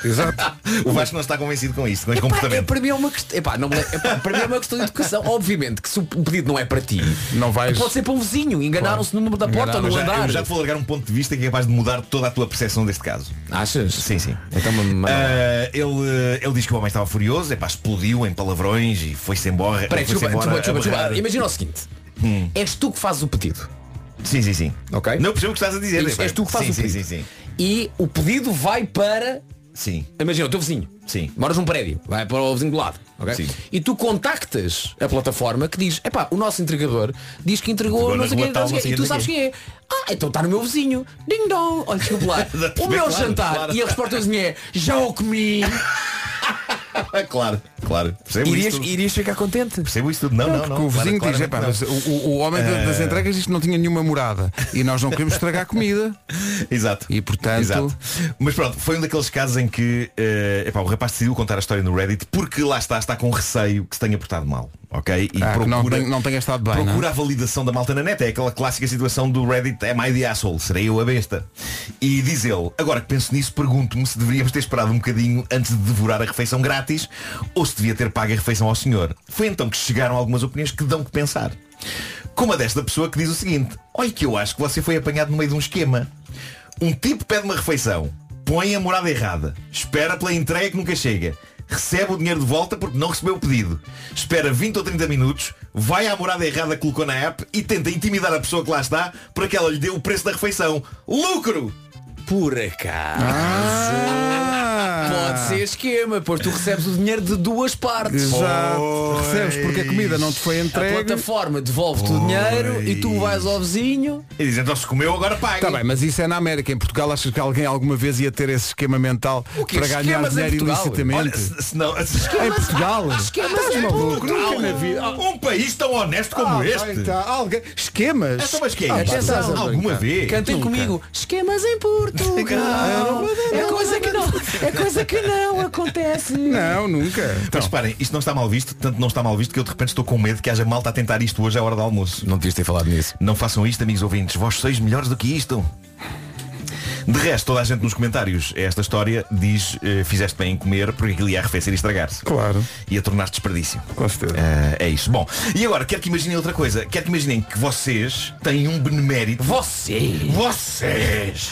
Exato. o Vasco não está convencido com isto, com este Epá, é, comportamento. para mim é uma questão. Epá, não, me- epá, para mim é uma questão de educação. Obviamente que se o pedido não é para ti, Não vais. pode ser para um vizinho. Enganaram-se no número da porta ou no já, andar. eu já te vou largar um ponto de vista que é capaz de mudar toda a tua percepção deste caso. Achas? Sim, sim. Então, manda lá. Ah, ele, ele diz que o homem estava furioso, epá, explodiu em palavrões e foi-se embora. Peraí, foi-se desculpa, embora desculpa, desculpa, a berrar. desculpa. Imagina o seguinte. Hum. És tu que fazes o pedido. Sim, sim, sim. Ok? Não percebo o que estás a dizer. És, és tu que fazes sim, o pedido. Sim, sim, sim. E o pedido vai para. Sim. Imagina, o teu vizinho. Sim. Moras num prédio, vai para o vizinho do lado. ok? Sim. E tu contactas a plataforma que diz, epá, o nosso entregador diz que entregou Entregou não na sei rua tal, não sei sei E tu sabes quem é. Ah, então está no meu vizinho. Ding dong. Olha, desculpa lá. O meu claro, jantar. claro. E a resposta do vizinho é, já o comi. claro, claro. Percebo irias, isso tudo. irias ficar contente. Percebo isso tudo. Não, não, Porque não. o vizinho claro, diz, o, o- homem da- das entregas diz que não tinha nenhuma morada e nós não queremos estragar a comida. não. Exato. E portanto, Exato. Mas pronto, foi um daqueles casos em que eh, epá, o rapaz decidiu contar a história no Reddit porque lá está, está com receio que se tenha portado mal. Ok? E ah, que não, tem- não tenha estado bem. não é? Procura a validação da malta na net. É aquela clássica situação do Reddit Am I the asshole? Serei eu a besta? E diz ele, agora que penso nisso, pergunto-me se deveríamos ter esperado um bocadinho antes de devorar a refeição grátis ou se devia ter pago a refeição ao senhor. Foi então que chegaram algumas opiniões que dão que pensar. Como a desta pessoa que diz o seguinte, olha que eu acho que você foi apanhado no meio de um esquema. Um tipo pede uma refeição, põe a morada errada, espera pela entrega que nunca chega, recebe o dinheiro de volta porque não recebeu o pedido, espera 20 ou 30 minutos, vai à morada errada que colocou na app e tenta intimidar a pessoa que lá está para que ela lhe dê o preço da refeição. Lucro! Por acaso. Ah, Pode ser esquema, pois tu recebes o dinheiro de duas partes. Exato. Recebes porque a comida não te foi A entregue. plataforma devolve-te o dinheiro e tu vais ao vizinho. E diz, então se comeu agora paga. Está bem, mas isso é na América. Em Portugal achas que alguém alguma vez ia ter esse esquema mental para ganhar Esquemas dinheiro ilicitamente? Olha, se, se não, em Portugal? Esquemas Estás em maluco? Nunca na vida. um país tão honesto como Ah, este. tá. Alguém- Esquemas? Então, mas que é Ah, isto? pá, estás a Alguma brincar. vez? Cantem comigo. Esquemas em Portugal. É coisa que não, é coisa que não acontece. Não, nunca. Mas Então, reparem, isto não está mal visto, tanto não está mal visto que eu de repente estou com medo que haja malta a tentar isto hoje à hora do almoço. Não devias ter falado nisso. Não façam isto, amigos ouvintes. Vós sois melhores do que isto. De resto, toda a gente nos comentários a esta história diz eh, fizeste bem em comer porque aquilo ia arrefecer e estragar-se. Claro. Ia tornar-se desperdício. Com certeza. Eh, é isso. Bom, e agora quero que imaginem outra coisa. Quero que imaginem que vocês têm um benemérito. Você. Vocês!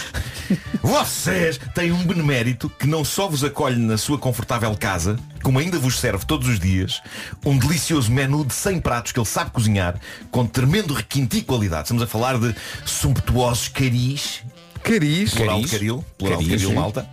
Vocês têm um benemérito que não só vos acolhe na sua confortável casa, como ainda vos serve todos os dias um delicioso menu de 100 pratos que ele sabe cozinhar, com tremendo requinte e qualidade. Estamos a falar de sumptuosos caris. Cariz. Plural Cariz. caril. Plural Cariz, caril, malta.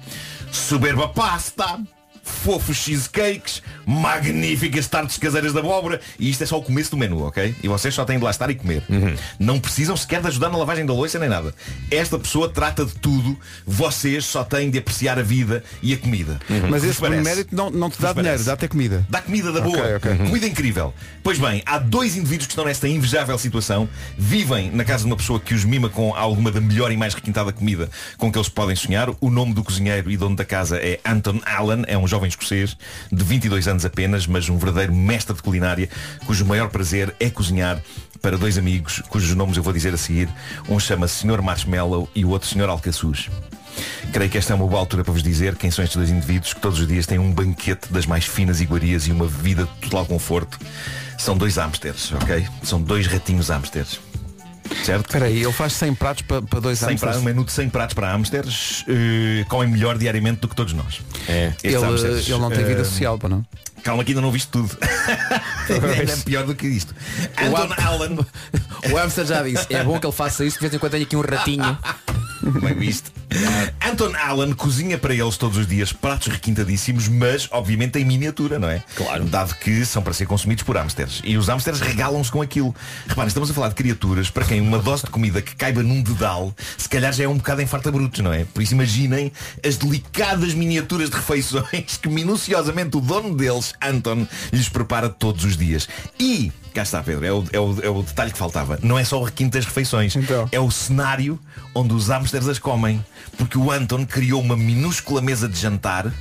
Soberba pasta. Fofos cheesecakes, magníficas tartes caseiras de abóbora e isto é só o começo do menu, ok? E vocês só têm de lá estar e comer. Uhum. Não precisam sequer de ajudar na lavagem da louça nem nada. Esta pessoa trata de tudo, vocês só têm de apreciar a vida e a comida. Mas Vos esse parece? mérito não, não te dá dinheiro, dá até comida. Dá comida da boa. ok. Uhum. Comida incrível. Pois bem, há dois indivíduos que estão nesta invejável situação. Vivem na casa de uma pessoa que os mima com alguma da melhor e mais requintada comida com que eles podem sonhar. O nome do cozinheiro e dono da casa é Anton Allen. É um jovem escocês de 22 anos apenas, mas um verdadeiro mestre de culinária, cujo maior prazer é cozinhar para dois amigos, cujos nomes eu vou dizer a seguir. Um chama-se Sr. Marshmallow e o outro Sr. Alcaçuz. Creio que esta é uma boa altura para vos dizer quem são estes dois indivíduos que todos os dias têm um banquete das mais finas iguarias e uma vida de total conforto. São dois hamsters, ok? São dois ratinhos hamsters. Certo? Espera aí, ele faz 100 pratos para, para dois 100 hamsters. pratos, um menu de 100 pratos para hamsters eh, comem melhor diariamente do que todos nós. É. Ele, ele não tem vida social, para não? Calma que ainda não viste tudo. é pior do que isto. Anton Allen. O hamster já disse, é bom que ele faça isso, de vez em quando tenho aqui um ratinho. Bem visto. Anton Allen cozinha para eles todos os dias pratos requintadíssimos, mas obviamente em miniatura, não é? Claro. Dado que são para ser consumidos por hamsters. E os hamsters regalam-se com aquilo. Reparem, estamos a falar de criaturas para quem uma dose de comida que caiba num dedal, se calhar já é um bocado em farta brutos, não é? Por isso imaginem as delicadas miniaturas de refeições que minuciosamente o dono deles, Anton, lhes prepara todos os dias. E Cá está, Pedro, é o, é o- é o detalhe que faltava. Não é só o requinte das refeições. É o cenário onde os hamsters as comem. Porque o Anton criou uma minúscula mesa de jantar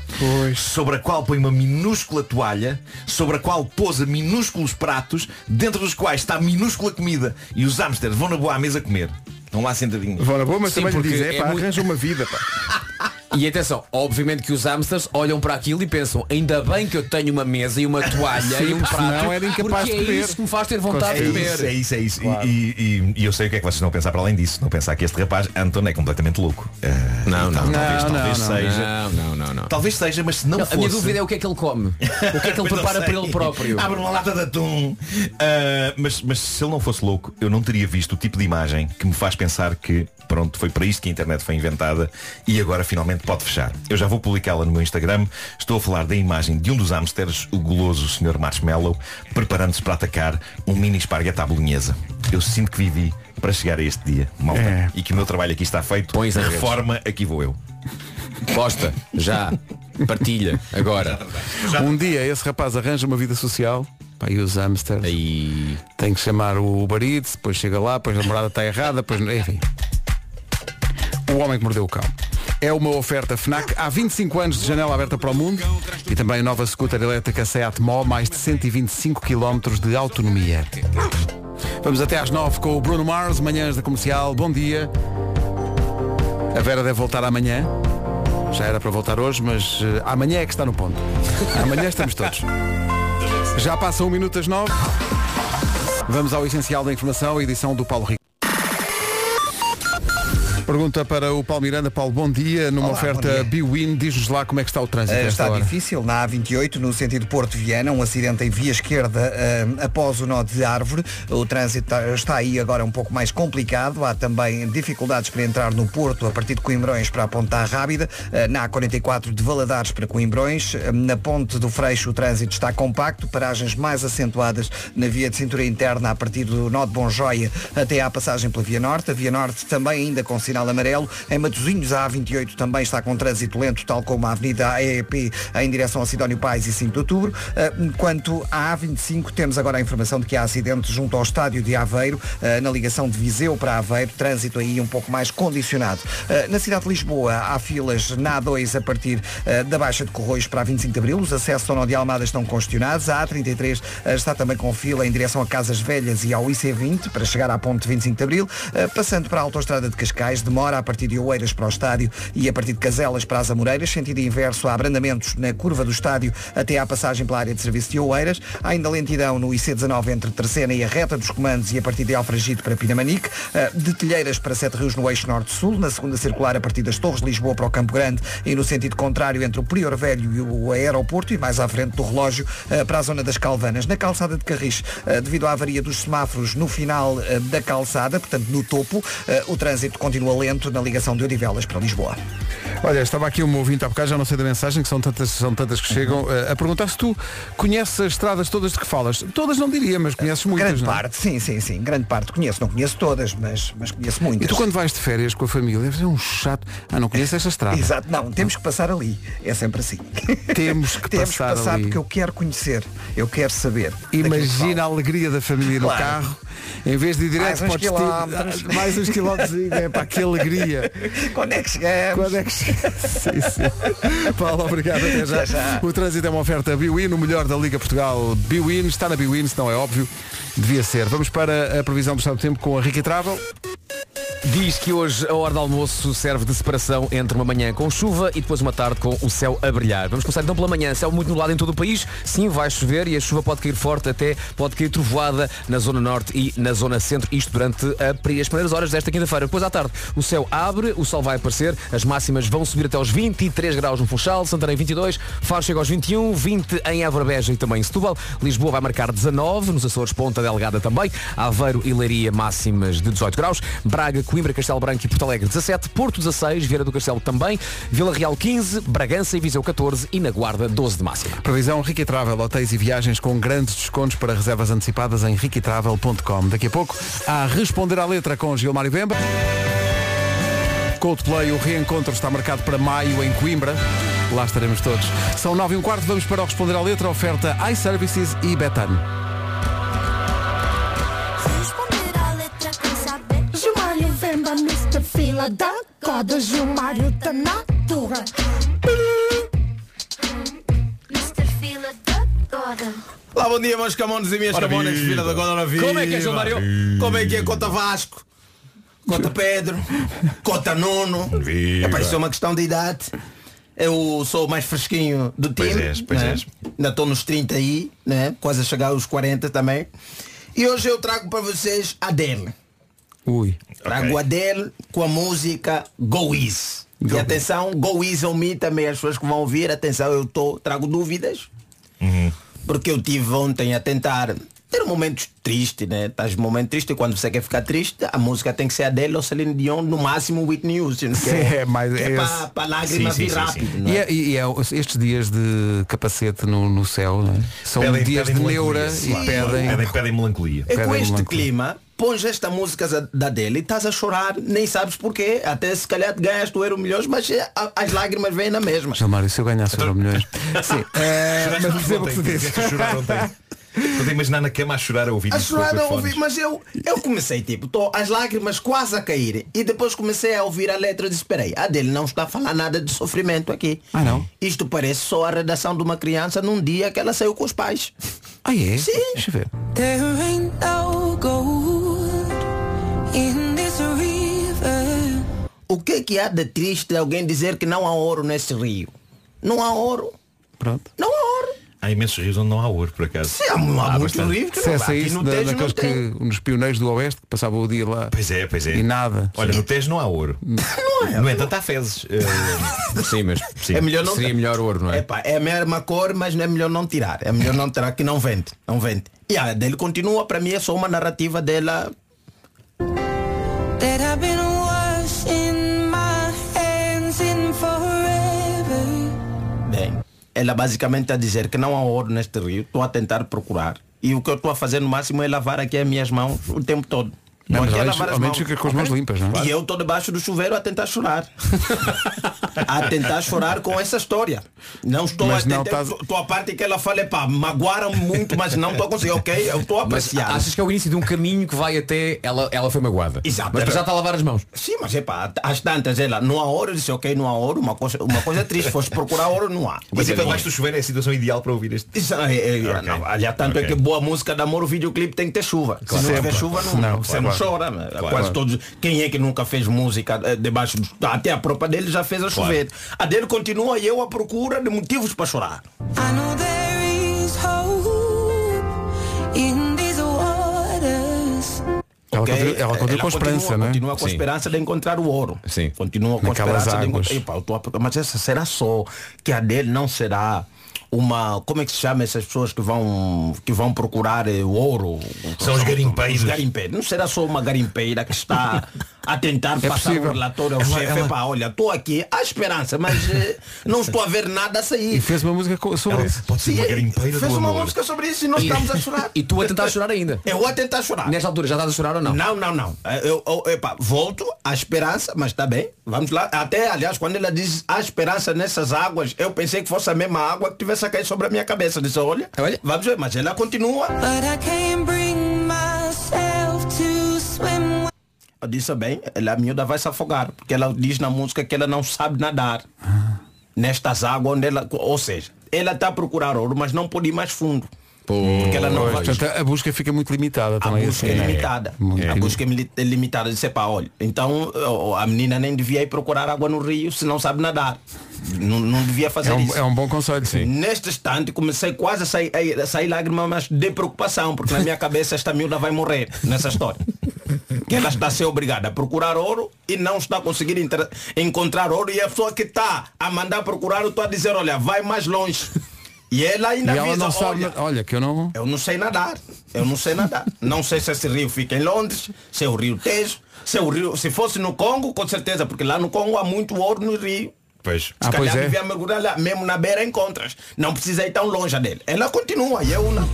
sobre a qual põe uma minúscula toalha, sobre a qual pousa minúsculos pratos, dentro dos quais está minúscula comida. E os hamsters vão na boa à mesa comer. Estão lá sentadinhos. Vão na boa, mas Sim, também lhe porque diz, é, é pá, muito- arranja uma vida, pá. E atenção, obviamente que os hamsters olham para aquilo e pensam, ainda bem que eu tenho uma mesa e uma toalha Sim, e um prato, senão era incapaz porque de comer. é isso que me faz ter vontade É de comer. isso, é isso, é isso. E- Claro. E, e- e eu sei o que é que vocês não pensar para além disso. Não pensar que este rapaz, Anton, é completamente louco. Eh, Não, tal- não. talvez, Não, talvez não, seja. não, não, não, não. Talvez seja, mas se não, Não, fosse. a minha dúvida é o que é que ele come. O que é que ele não prepara para ele próprio. Abre uma lata de atum. Ah, mas, mas se ele não fosse louco, eu não teria visto o tipo de imagem que me faz pensar que, pronto, foi para isto que a internet foi inventada e agora finalmente pode fechar. Eu já vou publicá-la no meu Instagram. Estou a falar da imagem de um dos hamsters, o guloso Sr. Marshmallow, preparando-se para atacar um mini esparguete à bolonhesa. Eu sinto que vivi para chegar a este dia, malta. É. E que o meu trabalho aqui está feito. Pões nas redes. Reforma, aqui vou eu. Posta, já, partilha, agora. Um dia esse rapaz arranja uma vida social. Pá, e os hamsters. Aí. Tem que chamar o Eats, depois chega lá, depois a morada está errada, depois. Enfim. O homem que mordeu o cão. É uma oferta FNAC há 25 anos de janela aberta para o mundo e também a nova scooter elétrica Seat Mó, mais de 125 km de autonomia. Vamos até às 9 com o Bruno Mars, manhãs da comercial. Bom dia. A Vera deve voltar amanhã. Já era para voltar hoje, mas eh, amanhã é que está no ponto. Amanhã estamos todos. Já passa um minuto às 9. Vamos ao essencial da informação, edição do Paulo Rico. Pergunta para o Paulo Miranda. Paulo, bom dia. Numa Olá, oferta. Biwin, diz-nos lá como é que está o trânsito esta Está hora. difícil na A28, no sentido Porto Viana, um acidente em via esquerda eh, após o nó de árvore. O trânsito está- está aí agora um pouco mais complicado. Há também dificuldades para entrar no Porto a partir de Coimbrões para a Ponta Rábida. Eh, na A44 de Valadares para Coimbrões. Na Ponte do Freixo o trânsito está compacto. Paragens mais acentuadas na via de cintura interna a partir do nó de Bonjoia até à passagem pela Via Norte. A Via Norte também ainda com sinal amarelo. Em Matosinhos a A28 também está com trânsito lento, tal como a Avenida AEP em direção a Sidónio Pais e 5 de Outubro. Quanto à A25, temos agora a informação de que há acidente junto ao estádio de Aveiro, ah, na ligação de Viseu para Aveiro, trânsito aí um pouco mais condicionado. Ah, Na cidade de Lisboa há filas na A2 a partir ah, da Baixa de Corroios para a 25 de Abril. Os acessos ao Nó de Almada estão congestionados. A A33 ah, está também com fila em direção a Casas Velhas e ao IC20 para chegar à ponte 25 de Abril. Passando para a autoestrada de Cascais, demora a partir de Oeiras para o estádio e a partir de Caselas para as Amoreiras, sentido inverso há abrandamentos na curva do estádio até à passagem pela área de serviço de Oeiras. Há ainda lentidão no IC19 entre Terceira e a reta dos comandos e a partir de Alfragide para Pinamanique. Ah, De Telheiras para Sete Rios no eixo norte-sul, na segunda circular a partir das Torres de Lisboa para o Campo Grande e no sentido contrário entre o Prior Velho e o aeroporto e mais à frente do relógio ah, para a zona das Calvanas. Na calçada de Carris, ah, devido à avaria dos semáforos no final da calçada, portanto no topo, o trânsito continua alento na ligação de Odivelas para Lisboa. Olha, estava aqui um ouvinte há bocado, já não sei da mensagem, que são tantas, são tantas que chegam, eh, a perguntar se tu conheces as estradas todas de que falas. Todas não diria, mas conheces muitas, Grande não é? parte, sim, sim, sim. Grande parte conheço. Não conheço todas, mas, mas conheço muitas. E tu quando vais de férias com a família, é um chato. Ah, não conheço esta estrada. Exato, não, temos que passar ali. É sempre assim. Temos que temos passar que passar ali. porque eu quero conhecer, eu quero saber. Imagina a alegria da família no Claro. carro, em vez de ir direto Mais uns o destino, quilómetros. ah, mais uns quilómetros, é que alegria. Quando é que chegamos? Quando é que chegamos? sim, sim. Paulo, obrigado, até já. Já. O trânsito é uma oferta Biwin, o melhor da Liga Portugal. Biwin, está na Biwin, se não é óbvio, devia ser. Vamos para a previsão do estado do tempo com a Rica Travel. Diz que hoje a hora de almoço serve de separação entre uma manhã com chuva e depois uma tarde com o céu a brilhar. Vamos começar então pela manhã. Céu muito nublado em todo o país. Sim, vai chover e a chuva pode cair forte, até pode cair trovoada na zona norte e na zona centro. Isto durante a- as primeiras horas desta quinta-feira. Depois à tarde o céu abre, o sol vai aparecer, as máximas vão subir até aos 23 graus no Funchal, Santarém 22, Faro chega aos 21, 20 em Évora Beja e também em Setúbal. Lisboa vai marcar 19, nos Açores Ponta Delgada também. Aveiro e Leiria máximas de 18 graus. Braga, Coimbra, Castelo Branco e Porto Alegre 17, Porto 16, Vieira do Castelo também, Vila Real 15, Bragança e Viseu 14 e na Guarda 12 de máxima. Previsão Rica Travel, hotéis e viagens com grandes descontos para reservas antecipadas em riquitravel.com. Daqui a pouco, a responder à letra com Gilmário Bemba. Coldplay, o reencontro está marcado para maio em Coimbra. Lá estaremos todos. São nove e um quarto, vamos para o responder à letra, oferta iServices e Betano. Gilmário Mr. Fila da Coda. Gilmário da Natura. Mr. Fila da Coda. Lá, bom dia, meus camones e minhas Ora camonas, filha da Godora Viva. Como é que é, João Mário? Como é que é? Conta Vasco. Conta Pedro. Conta Nuno. Viva. Epá, isso é uma questão de idade. Eu sou o mais fresquinho do time. Pois és, pois né? és. Ainda estou nos 30 aí, né? quase a chegar aos 40 também. E hoje eu trago para vocês Adele. Ui. Trago Adele com a música Go Easy. E atenção, Go Easy on me também, as pessoas que vão ouvir, atenção, eu tô, trago dúvidas. Porque eu tive ontem a tentar ter momentos tristes, né? Estás num momento triste e quando você quer ficar triste, a música tem que ser Adele ou Celine Dion, no máximo Whitney Houston. Que Sim, é mais- que é é esse. para, a lágrima Sim, sim, vir sim, rápido. não E, é? é- e é estes dias de capacete no, no céu, é? São Pedem- dias pedem de neura sim. e pedem. Pedem, pedem melancolia. É com Pedem este clima, pões esta música da- dele e estás a chorar, nem sabes porquê, até se calhar ganhas tu euro milhões, mas é, a- as lágrimas vêm na mesma. Gilmário, se eu ganhasse euro milhões. Sim. Choraste mas percebo o que ontem, tu Estou a imaginar na cama a chorar a ouvir A chorar a ouvir, mas eu, eu comecei tipo, tô, as lágrimas quase a cair e depois comecei a ouvir a letra e disse, espera a dele não está a falar nada de sofrimento aqui. Ah, não? Isto parece só a redação de uma criança num dia que ela saiu com os pais. Ah, é? Sim. Deixa eu ver. There ain't no gold in this river. O que é que há de triste alguém dizer que não há ouro nesse rio? Não há ouro. Pronto. Não há ouro. Há imensos rios onde não há ouro, por acaso. Sim, há, há muito bastante. rio que não Cessa há. Aqui isso no da, Tejo daqueles não que, nos pioneiros do Oeste que passavam o dia lá. Pois é, pois é. E nada. Olha, no Tejo não há ouro. No entanto, há fezes. Eh, Sim, mas Sim. É melhor não seria melhor ouro, não é? Epá, é a mesma cor, mas não é melhor não tirar. É melhor não tirar que não vende. Não vende. E a dele continua, para mim é só uma narrativa dela. Ela basicamente está a dizer que não há ouro neste rio. Estou a tentar procurar. E o que eu estou a fazer no máximo é lavar aqui as minhas mãos o tempo todo. Não, mas ao menos- lavar as ao menos mãos. fica com as mãos limpas, não é? E eu estou debaixo do chuveiro a tentar chorar. a tentar chorar com essa história. Não estou Mas a tentar. Estou a parte que ela fala, pá, magoaram muito, mas não estou a conseguir. Ok, eu estou a Mas apreciar. achas que é o início de um caminho que vai até ela, ela foi magoada. Exato. Mas já está a lavar as mãos. Sim, mas é pá, às tantas ela, não há ouro, disse, ok, não há ouro, uma coisa, uma coisa triste, foste procurar ouro, não há. Mas então debaixo do chuveiro é a situação ideal para ouvir este. Isso, é, é, Ok. não, aliás, tanto é Ok. que boa música de amor, o videoclipe tem que ter chuva. Se não tiver chuva, não, Não, claro. chora. né? Claro. Quase todos. Quem é que nunca fez música eh, debaixo do. Até a própria dele já fez a chover. A dele continua e eu à procura de motivos para chorar. Ela continua, ela continua com esperança, não é? Continua com a Sim. esperança de encontrar o ouro. Sim. Continua com a Naquelas esperança águas. de encontrar. A- Mas essa será só que a dele não será uma. Como é que se chama essas pessoas que vão, que vão procurar eh, ouro? São os garimpeiros. Os garimpeiros. Não será só uma garimpeira que está a tentar É passar possível. o relatório ao Ela- chefe. ela- Epá, olha, estou aqui à esperança, mas eh, não estou a ver nada a sair. E fez uma música sobre isso. Pode ser uma garimpeira Fez uma música sobre isso e nós estamos a chorar. E tu a tentar chorar ainda. Eu a tentar chorar. Nesta altura já estás a chorar ou não? Não, não, não. Eu, eu, epá, volto à esperança, mas está bem. Vamos lá. Até, aliás, quando ela diz a esperança nessas águas, eu pensei que fosse a mesma água que tivesse a cair sobre a minha cabeça. Eu Disse, olha, vamos ver, mas ela continua. But I can't bring myself to swim. Eu disse bem, ela a miúda vai se afogar, porque ela diz na música que ela não sabe nadar. Nestas águas onde ela. Ou seja, ela está a procurar ouro, mas não pode ir mais fundo. Porque ela não vai. portanto, a busca fica muito limitada A também. busca assim, é limitada. Muito A busca é é limitada. Disse, pá, olha, então a menina nem devia ir procurar água no rio se não sabe nadar. Não, não devia fazer É um, isso. é um bom conselho, sim. Neste instante comecei quase a sair, a sair lágrimas mas de preocupação, porque na minha cabeça esta miúda vai morrer nessa história. Que ela está a ser obrigada a procurar ouro e não está a conseguir entra- encontrar ouro e a pessoa que está a mandar procurar, eu estou a dizer, olha, vai mais longe. E ela ainda E ela avisa, não sabe. olha, Olha, que eu não. eu não sei nadar. Eu não sei nadar. Não sei se esse rio fica em Londres, se é o rio Tejo, se é o rio. Se fosse no Congo, com certeza, porque lá no Congo há muito ouro no rio. Pois. Se Ah, pois calhar é. devia mergulhar lá, mesmo na beira encontras. Não precisa ir tão longe dele. Ela continua e eu não.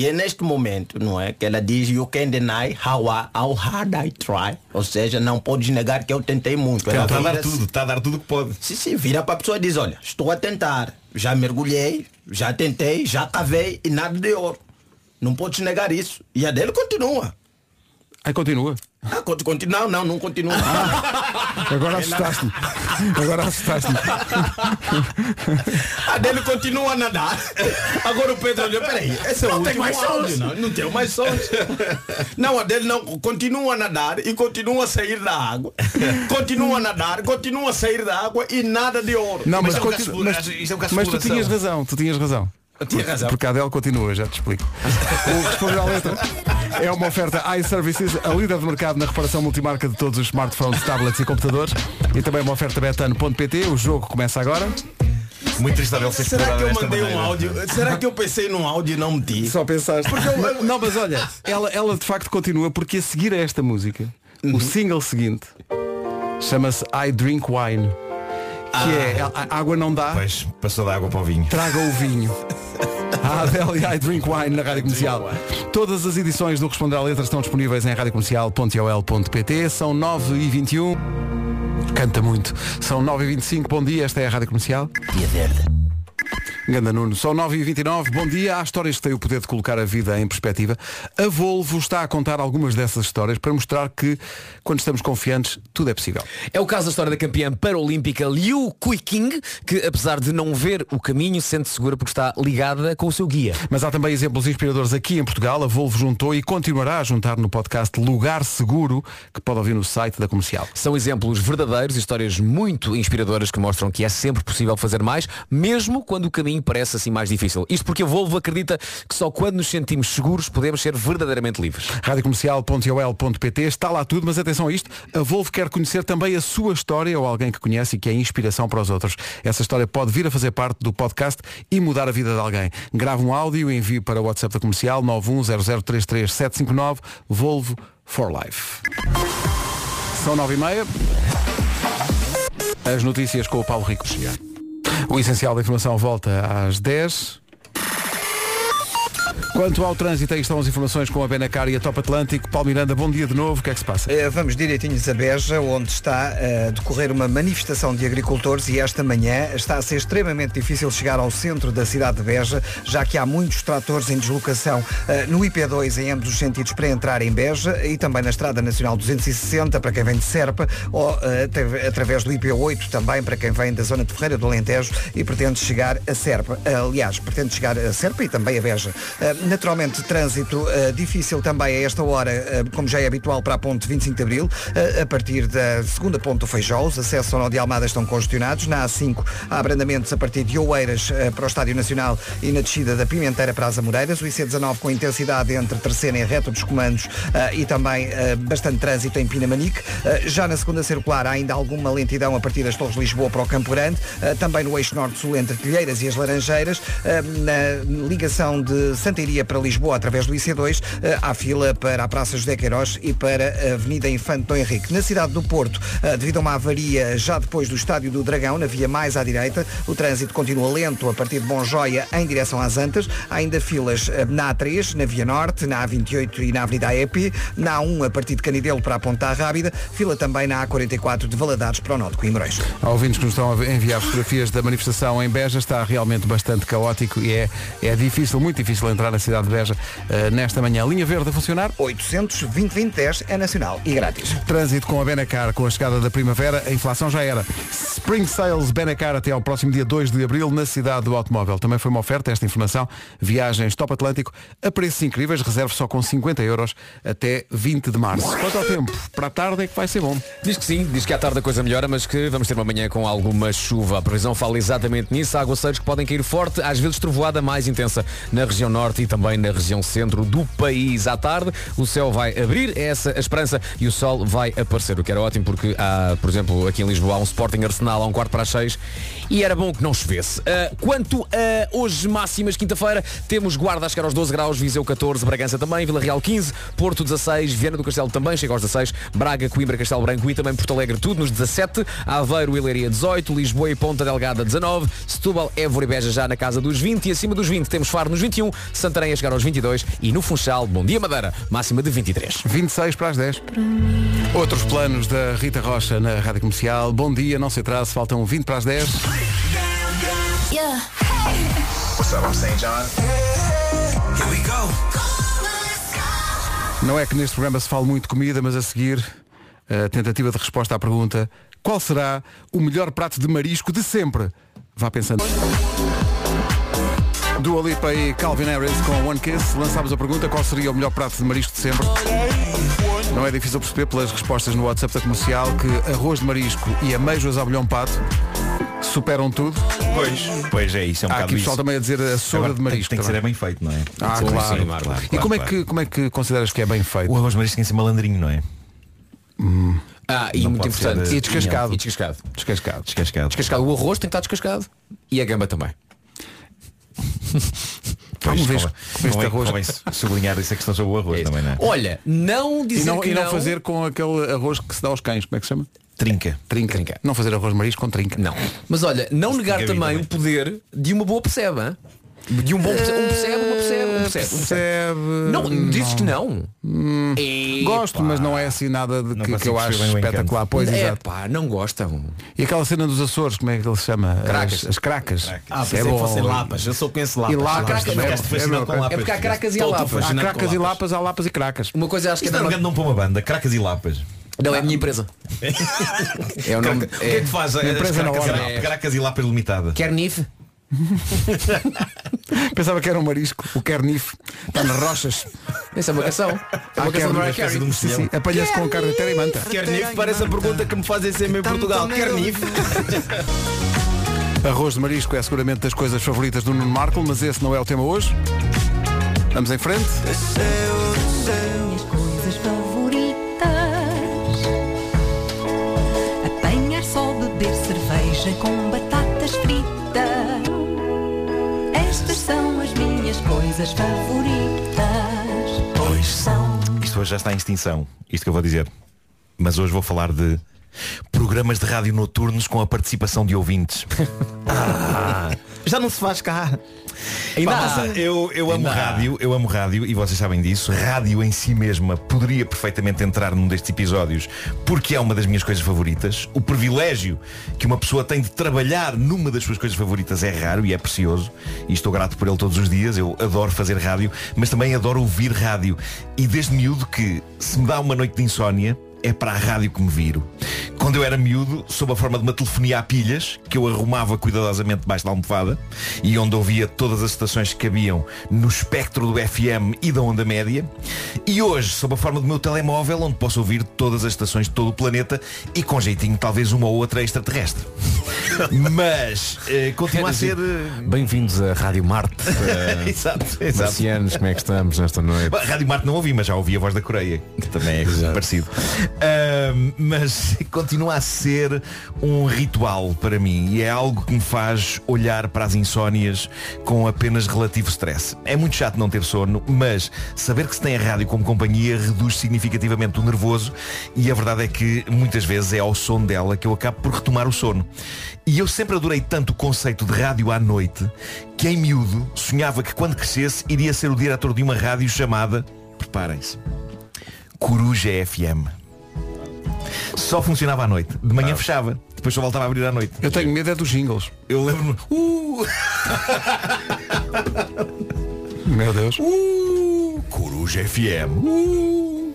E é neste momento, não é? Que ela diz You can deny how, I, how hard I try. Ou seja, não podes negar que eu tentei muito. Ela está a dar tudo, está a dar tudo que pode. Sim, sim, vira para a pessoa e diz, olha, estou a tentar, já mergulhei, já tentei, já cavei e nada de ouro. Não podes negar isso. E a dele continua. Aí continua. Ah, não, não, não continua. Agora assustaste-me. Agora assustaste-me. A dele continua a nadar. Agora o Pedro olhou, peraí, esse é o Não tem último mais áudio, não, não tem mais sons. Não, a dele não, continua a nadar e continua a sair da água. Continua a nadar, continua a sair da água e nada de ouro. Não, mas, é um caso- mas, isto é um mas tu tinhas razão, tu tinhas razão. Eu tinha razão. Porque a dela continua, já te explico. O responder à letra é uma oferta iServices, a líder de mercado na reparação multimarca de todos os smartphones, tablets e computadores. E também uma oferta betano.pt. O jogo começa agora. Muito triste dela ser Será que eu mandei um maneira. áudio? Será que eu pensei num áudio e não meti? Só pensaste. Não, não, mas olha, ela, ela de facto continua porque a seguir a esta música, Uhum. o single seguinte chama-se I Drink Wine. Que é a, a água não dá, Pois, passou da água para o vinho. traga o vinho. A Adele e I Drink Wine na Rádio Comercial. Todas as edições do Responder à Letra estão disponíveis em radiocomercial.ol.pt. São 9h21. Canta muito. São 9h25. Bom dia, esta é a Rádio Comercial. Dia verde. Ganda Nuno, são 9h29, bom dia. Há histórias que têm o poder de colocar a vida em perspectiva. A Volvo está a contar algumas dessas histórias para mostrar que, quando estamos confiantes, tudo é possível. É o caso da história da campeã paralímpica Liu Kuiking, que apesar de não ver o caminho, sente segura porque está ligada com o seu guia. Mas há também exemplos inspiradores aqui em Portugal. A Volvo juntou e continuará a juntar no podcast Lugar Seguro, que pode ouvir no site da comercial. São exemplos verdadeiros histórias muito inspiradoras que mostram que é sempre possível fazer mais, mesmo quando o caminho parece assim mais difícil. Isto porque a Volvo acredita que só quando nos sentimos seguros podemos ser verdadeiramente livres. radiocomercial.ol.pt está lá tudo, mas atenção a isto, a Volvo quer conhecer também a sua história ou alguém que conhece e que é inspiração para os outros. Essa história pode vir a fazer parte do podcast e mudar a vida de alguém. Grave um áudio e envie para o WhatsApp da comercial 910033759 Volvo for Life. São nove e meia. As notícias com o Paulo Rico. O essencial da informação volta às 10. Quanto ao trânsito, aí estão as informações com a Benacar e a Top Atlântico. Paulo Miranda, bom dia de novo. O que é que se passa? Eh, Vamos direitinhos a Beja, onde está eh, a decorrer uma manifestação de agricultores e esta manhã está a ser extremamente difícil chegar ao centro da cidade de Beja, já que há muitos tratores em deslocação eh, no IP2 em ambos os sentidos para entrar em Beja e também na Estrada Nacional 260 para quem vem de Serpa ou atra- através do IP8 também para quem vem da zona de Ferreira do Alentejo e pretende chegar a Serpa. Aliás, pretende chegar a Serpa e também a Beja. Naturalmente, trânsito eh, difícil também a esta hora, eh, como já é habitual para a ponte 25 de Abril, eh, a partir da segunda ponte do Feijó, os acessos ao Nó de Almada estão congestionados. Na A5 há abrandamentos a partir de Oeiras para o Estádio Nacional e na descida da Pimenteira para as Amoreiras. O IC19 com intensidade entre Terceira e reta dos comandos e também bastante trânsito em Pinamanique. Já na segunda circular há ainda alguma lentidão a partir das Torres de Lisboa para o Campo Grande. Também no eixo norte-sul entre Telheiras e as Laranjeiras. Na ligação de Santeiria para Lisboa através do IC2 eh, há fila para a Praça José Queiroz e para a Avenida Infante Dom Henrique. Na cidade do Porto, eh, devido a uma avaria já depois do Estádio do Dragão, na via mais à direita, o trânsito continua lento a partir de Bom Joia em direção às Antas. Há ainda filas eh, na A3, na Via Norte, na A28 e na Avenida AEP, na A1 a partir de Canidelo para a Ponta Rábida, fila também na A44 de Valadares para o Norte Coimbrões. Há ouvintes que nos estão a enviar fotografias da manifestação em Beja, está realmente bastante caótico e é, é difícil, muito difícil entrar na cidade de Beja eh, nesta manhã. Linha verde a funcionar? 800 2010 é nacional e grátis. Trânsito com a Benacar, com a chegada da primavera, a inflação já era. Spring Sales Benacar até ao próximo dia 2 de abril na cidade do automóvel. Também foi uma oferta, esta informação, viagens Top Atlântico a preços incríveis, reserve só com 50 euros até 20 de março. Quanto ao tempo, para a tarde é que vai ser bom. Diz que sim, diz que à tarde a coisa melhora, mas que vamos ter uma manhã com alguma chuva. A previsão fala exatamente nisso. Há aguaceiros que podem cair forte, às vezes trovoada mais intensa na região norte e também na região centro do país. À tarde o céu vai abrir, é essa a esperança, e o sol vai aparecer. O que era ótimo porque há, por exemplo, aqui em Lisboa há um Sporting Arsenal a um quarto para as seis e era bom que não chovesse. Ah, quanto a hoje máximas, quinta-feira, temos Guarda a chegar aos 12 graus, Viseu 14, Bragança também, Vila Real 15, Porto 16, Viana do Castelo também chega aos 16, Braga, Coimbra, Castelo Branco e também Porto Alegre, tudo nos 17, Aveiro e Leiria 18, Lisboa e Ponta Delgada 19, Setúbal, Évora e Beja já na casa dos 20 e acima dos 20 temos Faro nos 21, Santarém a chegar aos 22 e no Funchal, Bom Dia Madeira, máxima de 23. 26 para as 10. Outros planos da Rita Rocha na Rádio Comercial. Bom dia, não se atrase, faltam 20 para as 10. Yeah. What's up, I'm St. John. Here we go. Não é que neste programa se fale muito de comida, mas a seguir a tentativa de resposta à pergunta qual será o melhor prato de marisco de sempre? Vá pensando. Dua Lipa e Calvin Harris com One Kiss. Lançámos a pergunta qual seria o melhor prato de marisco de sempre. Não é difícil perceber pelas respostas no WhatsApp da comercial que arroz de marisco e ameijos ao bolhão pato superam tudo. Pois, pois é isso, é um Há bocado aqui pessoal isso. também a dizer a sogra Agora de marisco. Tem, tem que ser é bem feito, não é? Ah, claro. sim, claro. claro, E como, claro. É que, como é que consideras que é bem feito? O arroz de marisco tem que ser malandrinho, não é? Ah, e Não muito importante. eh, E descascado. E descascado. Descascado. Descascado. Descascado. O arroz tem que estar descascado. E a gamba também. Pois, Alguma vez convém- comeste convém- arroz? convém sublinhar essa questão sobre o arroz também, não é? Olha, não dizer E não, que e não não fazer com aquele arroz que se dá aos cães, como é que se chama? Trinca. Trinca. Não fazer arroz de marisco com trinca. Não. Mas olha, não negar fica bem também também. o poder de uma boa percebe. hein? De um bom percebe, um percebe, percebe, percebe. percebe. Não, dizes que não. Epá. Gosto, mas não é assim nada de Não que, que eu acho espetacular. Pois, é exato. pá, não gostam. E aquela cena dos Açores, como é que ele se chama? Cracas. As, as cracas. Ah, Isso é pensei que bom. fossem lapas. Eu só conheço lapas. E lapas. Ficaste É meu, cara. lapas. É porque há cracas e há Estou lapas. Há cracas e lapas. há lapas e cracas. Uma coisa acho que é é grande nome para uma banda, Cracas e Lapas. Não, é a minha empresa. É o nome. O que é que faz? Uma As empresa Cracas, e Cracas e Lapas Limitada. Kernif. Pensava que era um marisco, o Kernif. Está nas rochas. Essa é uma canção. É uma canção Kernif. Carey. Sim, sim. Apanha-se com carne inteira e manta. Kernif parece a pergunta que me fazem sempre em Portugal. Kernif. Arroz de marisco é seguramente das coisas favoritas do Nuno Marco, mas esse não é o tema hoje. Vamos em frente. Coisas favoritas Pois são Isto hoje já está em extinção, isto que eu vou dizer. Mas hoje vou falar de programas de rádio noturnos com a participação de ouvintes. Ah, já não se faz cá. Ainda Pá, eu, eu amo rádio, eu amo rádio e vocês sabem disso. Rádio em si mesma poderia perfeitamente entrar num destes episódios porque é uma das minhas coisas favoritas. O privilégio que uma pessoa tem de trabalhar numa das suas coisas favoritas é raro e é precioso. E estou grato por ele todos os dias. Eu adoro fazer rádio, mas também adoro ouvir rádio. E desde miúdo que se me dá uma noite de insónia, é para a rádio que me viro. Quando eu era miúdo, sob a forma de uma telefonia a pilhas, que eu arrumava cuidadosamente debaixo da almofada e onde ouvia todas as estações que cabiam no espectro do FM e da onda média. E hoje, sob a forma do meu telemóvel, onde posso ouvir todas as estações de todo o planeta e com jeitinho talvez uma ou outra extraterrestre. Mas eh, continua a ser. eh, Bem-vindos a Rádio Marte. eh, Exato, exato. Marcianos, como é que estamos nesta noite? Rádio Marte não ouvi, mas já ouvi a voz da Coreia, que também é parecido. Mas continua a ser um ritual para mim e é algo que me faz olhar para as insónias com apenas relativo stress. É muito chato não ter sono, mas saber que se tem a rádio como companhia reduz significativamente o nervoso e a verdade é que muitas vezes é ao som dela que eu acabo por retomar o sono. E eu sempre adorei tanto o conceito de rádio à noite que em miúdo sonhava que quando crescesse iria ser o diretor de uma rádio chamada, preparem-se, Coruja FM. Só funcionava à noite. De manhã fechava. Depois só voltava a abrir à noite. Eu tenho medo é dos jingles. Eu lembro-me. Uh! Meu Deus. Uh! Coruja FM. Uh!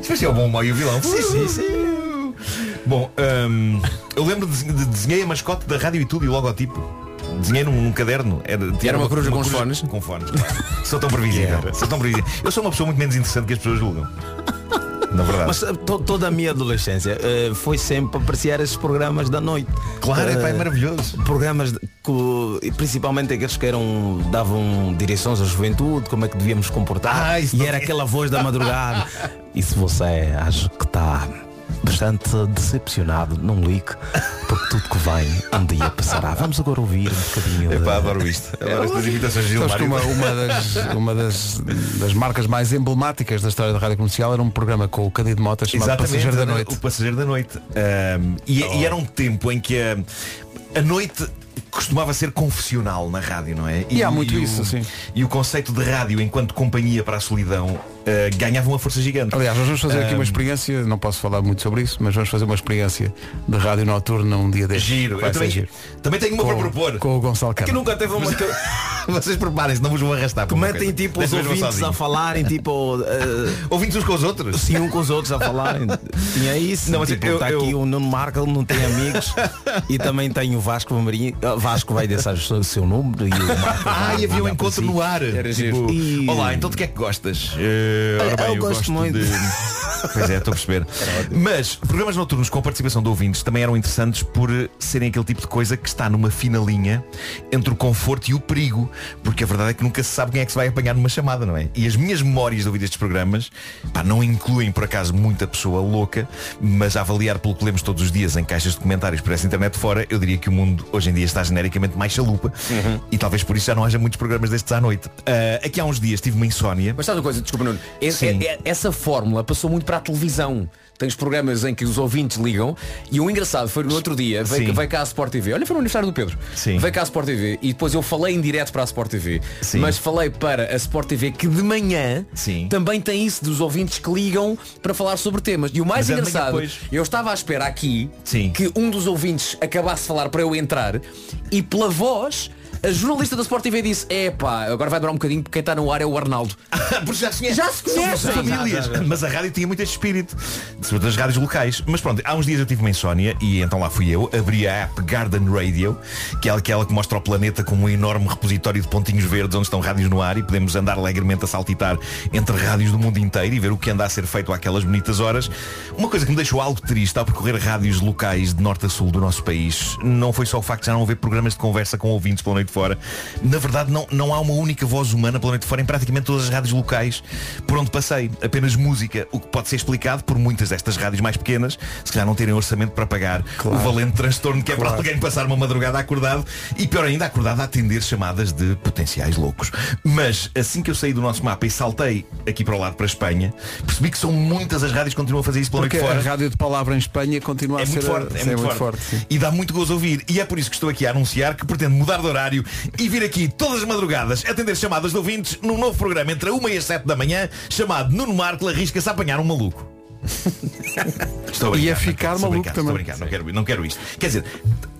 Isso parecia o bom mau e o vilão. Sim, sim, sim. Bom, hum, eu lembro de, de desenhei a mascote da rádio e tudo e o logotipo. Desenhei num, num caderno. Era, Era uma coruja com os fones? Com fones. claro. Sou tão previsível. Sou tão previsível. Eu sou uma pessoa muito menos interessante que as pessoas julgam. Na verdade. Mas eh, to- toda a minha adolescência eh, foi sempre apreciar esses programas da noite. Claro, é, pá, é Eh, maravilhoso. Programas de- que, principalmente aqueles que eram, davam direções à juventude, como é que devíamos comportar. Ah, e era aquela voz da madrugada. e se você acha que está bastante decepcionado, não ligue, porque tudo que vem um dia passará. Vamos agora ouvir um bocadinho. Epá, de- adoro isto. Adoro estas imitações de que uma, uma das, uma das, das marcas mais emblemáticas da história da rádio comercial era um programa com o Cândido Mota chamado Exatamente, Passageiro da Noite. O Passageiro da Noite. Ahm, e, e era um tempo em que a, a noite costumava ser confessional na rádio, não é? E há muito o- isso, sim. E o conceito de rádio enquanto companhia para a solidão ah, ganhava uma força gigante. Aliás, nós vamos fazer aqui Ahm, uma experiência, não posso falar muito sobre isso, mas vamos fazer uma experiência de rádio noturna um dia destes. Giro, Vai eu também, giro. também tenho uma Com- para propor. Com o Gonçalo Que Câmara. nunca teve uma. que- Vocês preparem-se, não vos vou arrastar. Comentem coisa. tipo os ouvintes sozinho. a falarem, tipo. eh, Ouvintes uns com os outros? Sim, um com os outros a falarem. Tinha isso. Não, mas tipo, eu- está eu- aqui o Nuno Marco, ele não tem amigos. e também tem o Vasco Marinho. Vasco vai deixar o seu- número e. Ah, e havia um encontro no ar. Tipo. E- Olá, então de que é que gostas? Ora Eu bem, eu, gosto gosto muito. de. Pois é, estou a perceber. Mas programas noturnos com a participação de ouvintes também eram interessantes por serem aquele tipo de coisa que está numa fina linha entre o conforto e o perigo. Porque a verdade é que nunca se sabe quem é que se vai apanhar numa chamada, não é? E as minhas memórias de ouvir estes programas pá, não incluem por acaso muita pessoa louca, mas a avaliar pelo que lemos todos os dias em caixas de comentários por essa internet fora, eu diria que o mundo hoje em dia está genericamente mais chalupa e talvez por isso já não haja muitos programas destes à noite. Ah, aqui há uns dias tive uma insónia. Mas sabe uma coisa, desculpa Nuno, é- é- essa fórmula passou muito para a televisão. Tens programas em que os ouvintes ligam e o engraçado foi no outro dia, veio, veio cá a Sport TV, olha foi no aniversário do Pedro, Sim. veio cá a Sport TV e depois eu falei em direto para a Sport TV, Sim. mas falei para a Sport TV que de manhã Sim. também tem isso dos ouvintes que ligam para falar sobre temas. E o mais Mas é engraçado, depois. eu estava à espera aqui Sim. que um dos ouvintes acabasse de falar para eu entrar e pela voz a jornalista da Sport TV disse, é pá, agora vai durar um bocadinho porque quem está no ar é o Arnaldo. Porque já se conhece. Já se conhece. Somos famílias. Mas a rádio tinha muito este espírito. Sobretudo as rádios locais. Mas pronto, há uns dias eu tive uma insónia e então lá fui eu. Abri a app Garden Radio, que é aquela que mostra o planeta como um enorme repositório de pontinhos verdes onde estão rádios no ar e podemos andar alegremente a saltitar entre rádios do mundo inteiro e ver o que anda a ser feito àquelas bonitas horas. Uma coisa que me deixou algo triste ao percorrer rádios locais de norte a sul do nosso país não foi só o facto de já não haver programas de conversa com ouvintes pela noite fora. Na verdade, não, não há uma única voz humana pela noite fora em praticamente todas as rádios locais por onde passei. Apenas música, o que pode ser explicado por muitas destas rádios mais pequenas, se calhar não terem orçamento para pagar o valente transtorno que é para alguém passar uma madrugada acordado e pior ainda acordado a atender chamadas de potenciais loucos. Mas assim que eu saí do nosso mapa e saltei aqui para o lado para a Espanha, percebi que são muitas as rádios que continuam a fazer isso pela Porque noite a fora. rádio de palavra em Espanha continua É a ser muito forte, a- é ser muito, forte. sim. E dá muito gozo ouvir. E é por isso que estou aqui a anunciar que pretendo mudar de horário e vir aqui todas as madrugadas atender chamadas de ouvintes num novo programa entre a 1 e as 7 da manhã, chamado Nuno Marco arrisca-se a apanhar um maluco. Estou a brincar, Ia ficar não, estou a maluco brincar, Estou a também. brincar, não quero, não quero isto. Quer dizer,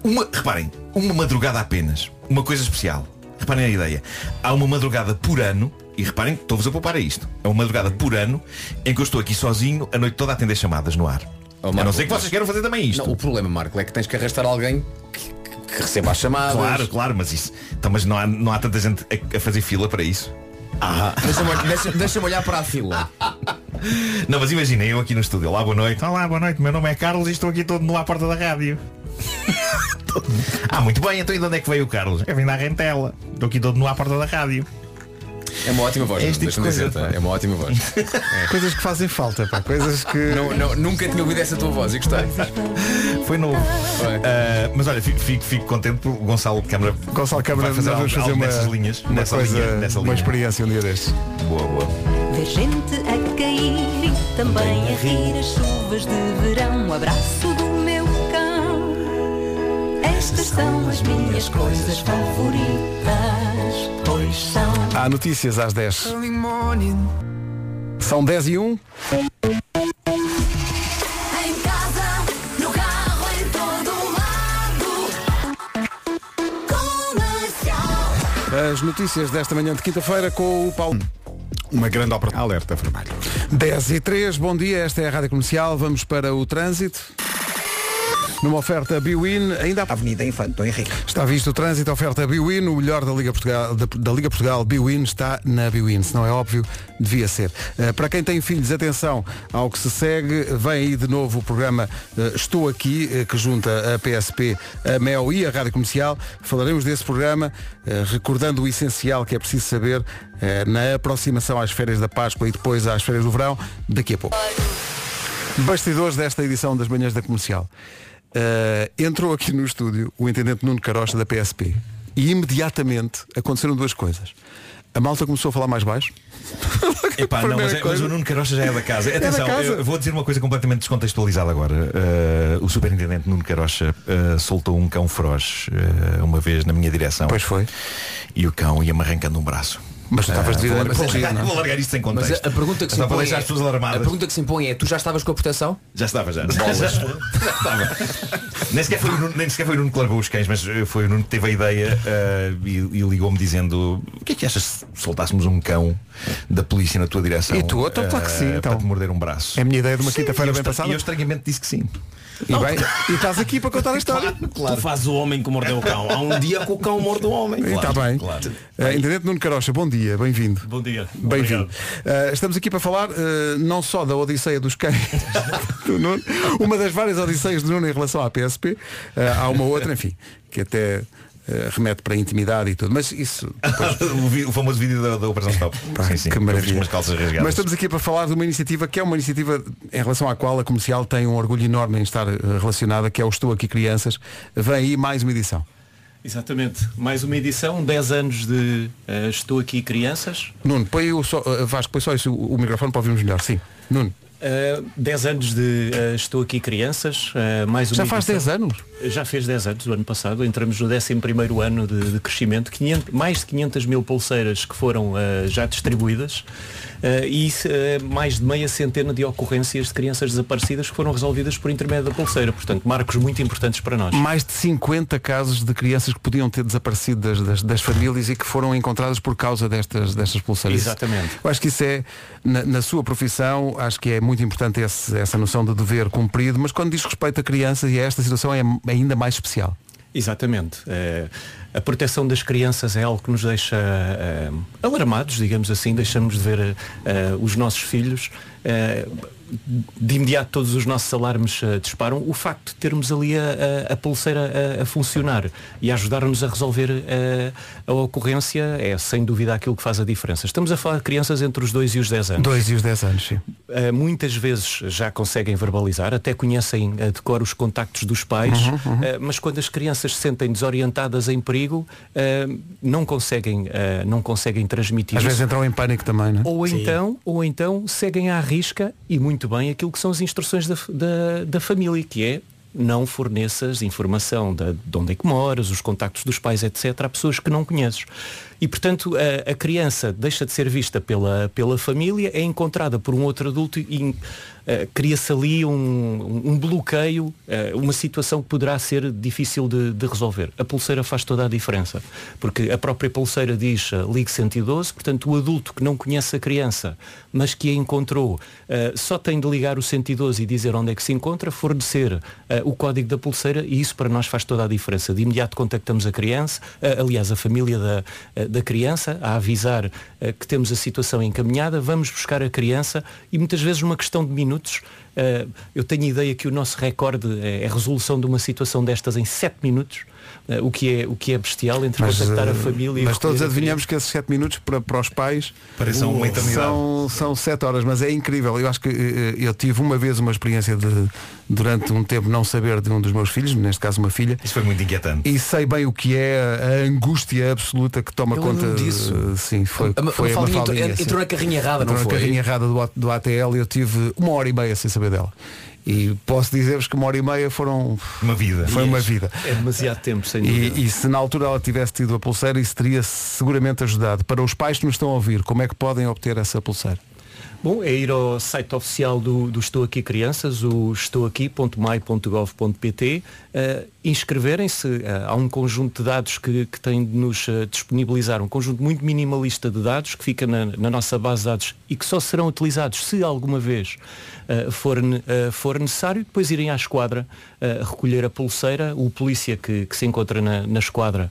uma, reparem, uma madrugada apenas, uma coisa especial. Reparem a ideia. Há uma madrugada por ano E reparem que estou-vos a poupar a isto. É uma madrugada por ano em que eu estou aqui sozinho a noite toda a atender chamadas no ar. a não ser que vocês queiram fazer também isto. Não, o problema, Marco, é que tens que arrastar alguém que, receba as chamadas. Claro, claro, mas isso. Então, mas não há, não há tanta gente a, a fazer fila para isso. Ah. Deixa-me deixa, deixa olhar para a fila. Não, mas imagina, eu aqui no estúdio, olá, boa noite. Olá, boa noite, meu nome é Carlos e estou aqui todo nu à porta da rádio. ah, muito bem, então e de onde é que veio o Carlos? Eu vim da Rentela. Estou aqui todo nu à porta da rádio. É uma ótima voz. É este tipo coisa, dizer-te, pá. é uma ótima voz. Coisas que fazem falta, pá. Coisas que. Não, não, nunca tinha ouvido essa tua voz e gostei. Foi novo. Ah, mas olha, fico, fico, fico contente por o Gonçalo Câmara. Gonçalo Câmara, vai fazer nós vamos fazer algo uma, nessas linhas. uma nessa coisa, linha, nessa uma linha. experiência um dia destes. Boa, boa. Ver gente a cair e também a rir as chuvas de verão. Um abraço do meu cão. Estas são as minhas coisas favoritas. Pois são. Há notícias às 10. São 10 e 1. Em casa, no carro, em todo lado. Comercial. As notícias desta manhã de quinta-feira com o Paulo. Uma grande operação. Alerta vermelho. 10 e 3, bom dia, esta é a Rádio Comercial, vamos para o trânsito. Numa oferta Biwin, ainda há... Avenida Infante, Dom Henrique. Está visto o trânsito, oferta Biwin, o melhor da Liga Portugal, da, da Liga Portugal Biwin está na Biwin, se não é óbvio, devia ser. Eh, para quem tem filhos, atenção ao que se segue, vem aí de novo o programa eh, Estou Aqui, eh, que junta a PSP, a MEL e a Rádio Comercial. Falaremos desse programa, recordando o essencial que é preciso saber na aproximação às férias da Páscoa e depois às férias do verão, daqui a pouco. Bastidores desta edição das manhãs da comercial. Uh, entrou aqui no estúdio o intendente Nuno Carocha da PSP e imediatamente aconteceram duas coisas. A malta começou a falar mais baixo. Epá, não, mas, é- mas o Nuno Carocha já é da casa. É da Atenção, casa. eu vou dizer uma coisa completamente descontextualizada agora. Uh, o superintendente Nuno Carocha uh, soltou um cão feroz uh, uma vez na minha direção. Pois foi. E o cão ia-me arrancando um braço. Mas tu estavas Uh, de vou, largar, é? vou largar isto sem Mas contexto. a, a pergunta que se impõe é, as pessoas alarmadas. A pergunta que se impõe é, tu já estavas com a proteção? Já estava, já. Bolas. Já estava. nem, sequer foi o Nuno, nem sequer foi o Nuno que largou os cães, mas eh, foi o Nuno que teve a ideia eh, e, e ligou-me dizendo o que é que achas se soltássemos um cão da polícia na tua direção? E tu? Então, claro que sim, eh, então. Para te morder um braço. É a minha ideia de uma Sim, quinta-feira e eu bem passada. E eu estranhamente disse que sim. E, bem, e estás aqui para contar a história. Tu fazes o homem que mordeu o cão. Há um dia que o cão morde o homem. E Está bem. claro. Uh, intendente Nuno Carocha, bom dia, bem-vindo. Bom dia. Bem-vindo. Uh, estamos aqui para falar uh, não só da Odisseia dos Cães do Nuno, uma das várias Odisseias do Nuno em relação à PSP. Uh, há uma outra, enfim, que até uh, remete para a intimidade e tudo. Mas isso. o, vi- o famoso vídeo da, da Operação Stop. sim, sim. que maravilha. umas calças rasgadas. Mas estamos aqui para falar de uma iniciativa que é uma iniciativa em relação à qual a comercial tem um orgulho enorme em estar relacionada, que é o Estou Aqui Crianças. Vem aí mais uma edição. Exatamente. Mais uma edição, 10 anos de eh, Estou Aqui Crianças. Nuno, põe o só, uh, Vasco, põe só isso, o, o microfone para ouvirmos melhor. Sim. Nuno. Uh, 10 anos de eh, Estou Aqui Crianças. eh, mais Já faz edição. 10 anos? Já fez 10 anos, o ano passado. Entramos no 11º ano de, de crescimento. 500 mais de 500 mil pulseiras que foram eh, já distribuídas. Eh, e eh, mais de meia centena de ocorrências de crianças desaparecidas que foram resolvidas por intermédio da pulseira. Portanto, marcos muito importantes para nós. Mais de 50 casos de crianças que podiam ter desaparecido das, das, das famílias e que foram encontradas por causa destas, destas pulseiras. Exatamente. Eu acho que isso é, na, na sua profissão, acho que é muito importante esse- essa noção de dever cumprido, mas quando diz respeito a crianças e a esta situação é ainda mais especial. Exatamente. Eh, a proteção das crianças é algo que nos deixa eh, alarmados, digamos assim, deixamos de ver eh, os nossos filhos. De imediato todos os nossos alarmes eh, disparam. O facto de termos ali a, a- a pulseira a, a funcionar e a ajudar-nos a resolver eh, a ocorrência é sem dúvida aquilo que faz a diferença. Estamos a falar de crianças entre os 2 e os 10 anos. Dois e os 10 anos, sim. Uh, muitas vezes já conseguem verbalizar, até conhecem uh, de cor os contactos dos pais, Uhum, uhum. uh, mas quando as crianças se sentem desorientadas em perigo, uh, não conseguem, uh, não conseguem transmitir Às isso. vezes entram em pânico também, não é? Ou então, ou então seguem à risca e muito bem aquilo que são as instruções da, da, da família, que é não forneças informação da, de onde é que moras, os contactos dos pais, etc., a pessoas que não conheces. E portanto a, a criança deixa de ser vista pela, pela família, é encontrada por um outro adulto e eh, cria-se ali um, um bloqueio, eh, uma situação que poderá ser difícil de, de resolver. A pulseira faz toda a diferença, porque a própria pulseira diz eh, ligue 112, portanto o adulto que não conhece a criança, mas que a encontrou, só tem de ligar o 112 e dizer onde é que se encontra, fornecer o código da pulseira e isso para nós faz toda a diferença. De imediato contactamos a criança, aliás a família da, da criança, a avisar que temos a situação encaminhada, vamos buscar a criança e muitas vezes uma questão de minutos. eh, eu tenho ideia que o nosso recorde é a resolução de uma situação destas em 7 minutos, eh, o, que é, o que é bestial entre contactar eh, a família e mas todos adivinhamos que esses 7 minutos para, para os pais uma eternidade. são, são 7 horas, mas é incrível. Eu acho que eh, eu tive uma vez uma experiência de durante um tempo não saber de um dos meus filhos, neste caso uma filha. Isso foi muito inquietante. E sei bem o que é a angústia absoluta que toma Eu conta disso. eh, Sim, foi, A- foi a Mafaldinha entrou- entrou na carrinha errada, não Entrou na foi? carrinha errada do, do ATL e eu tive uma hora e meia sem saber dela. E posso dizer-vos que uma hora e meia foram uma vida. Foi uma vida. É demasiado tempo, sem dúvida. E, e se na altura ela tivesse tido a pulseira, isso teria seguramente ajudado. Para os pais que nos estão a ouvir, como é que podem obter essa pulseira? Bom, é ir ao site oficial do, do Estou Aqui Crianças, o estouaqui.mai.gov.pt, eh, inscreverem-se. eh, há um conjunto de dados que, que de nos eh, disponibilizar, um conjunto muito minimalista de dados que fica na, na nossa base de dados e que só serão utilizados se alguma vez eh, for, eh, for necessário. Depois irem à esquadra eh, recolher a pulseira. O polícia que, que se encontra na, na esquadra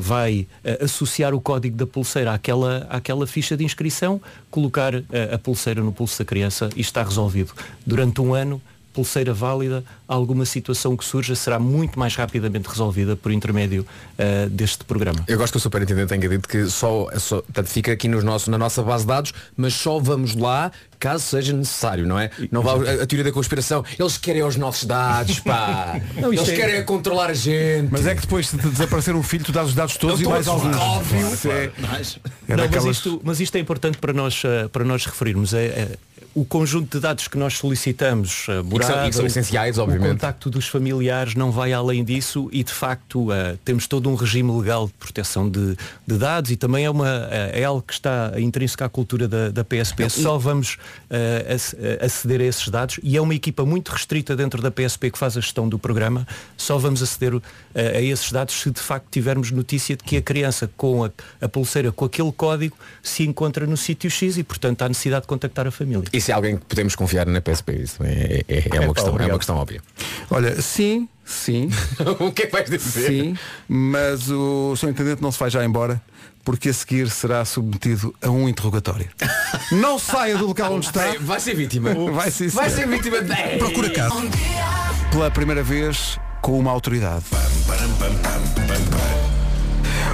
vai associar o código da pulseira àquela, àquela ficha de inscrição, colocar a pulseira no pulso da criança e está resolvido. Durante um ano, pulseira válida, alguma situação que surja será muito mais rapidamente resolvida por intermédio eh, deste programa. Eu gosto que o superintendente tenha dito que só, só portanto, fica aqui nos nossos, na nossa base de dados, mas só vamos lá caso seja necessário, não é? Não vá a, a teoria da conspiração. Eles querem os nossos dados, pá. Não, Eles é- querem controlar a gente. Mas é que depois de desaparecer um filho, tu dás os dados todos e mais alguns. Óbvio. É- Mas, é não, mas, daquelas- isto, mas isto é importante para nós, eh, para nós referirmos. É, é o conjunto de dados que nós solicitamos, E que são- morada, e são o- essenciais, o obviamente. contacto dos familiares não vai além disso e de facto eh, temos todo um regime legal de proteção de, de dados e também é, uma, eh, é algo que está intrínseco à cultura da, da PSP. Só vamos eh, ac- eh, aceder a esses dados e é uma equipa muito restrita dentro da PSP que faz a gestão do programa. Só vamos aceder eh, a esses dados se de facto tivermos notícia de que a criança com a, a pulseira com aquele código se encontra no sítio X e portanto há necessidade de contactar a família. Isso é alguém que podemos confiar na PSP. Isso é, é- é uma, pá, questão, é uma questão óbvia. Olha, sim, sim. o que é que vais dizer? Sim, mas o Sr. Intendente não se vai já embora, porque a seguir será submetido a um interrogatório. Não saia do local onde está. Vai ser vítima. Vai ser, Vai ser vítima de... Procura casa. Pela primeira vez com uma autoridade.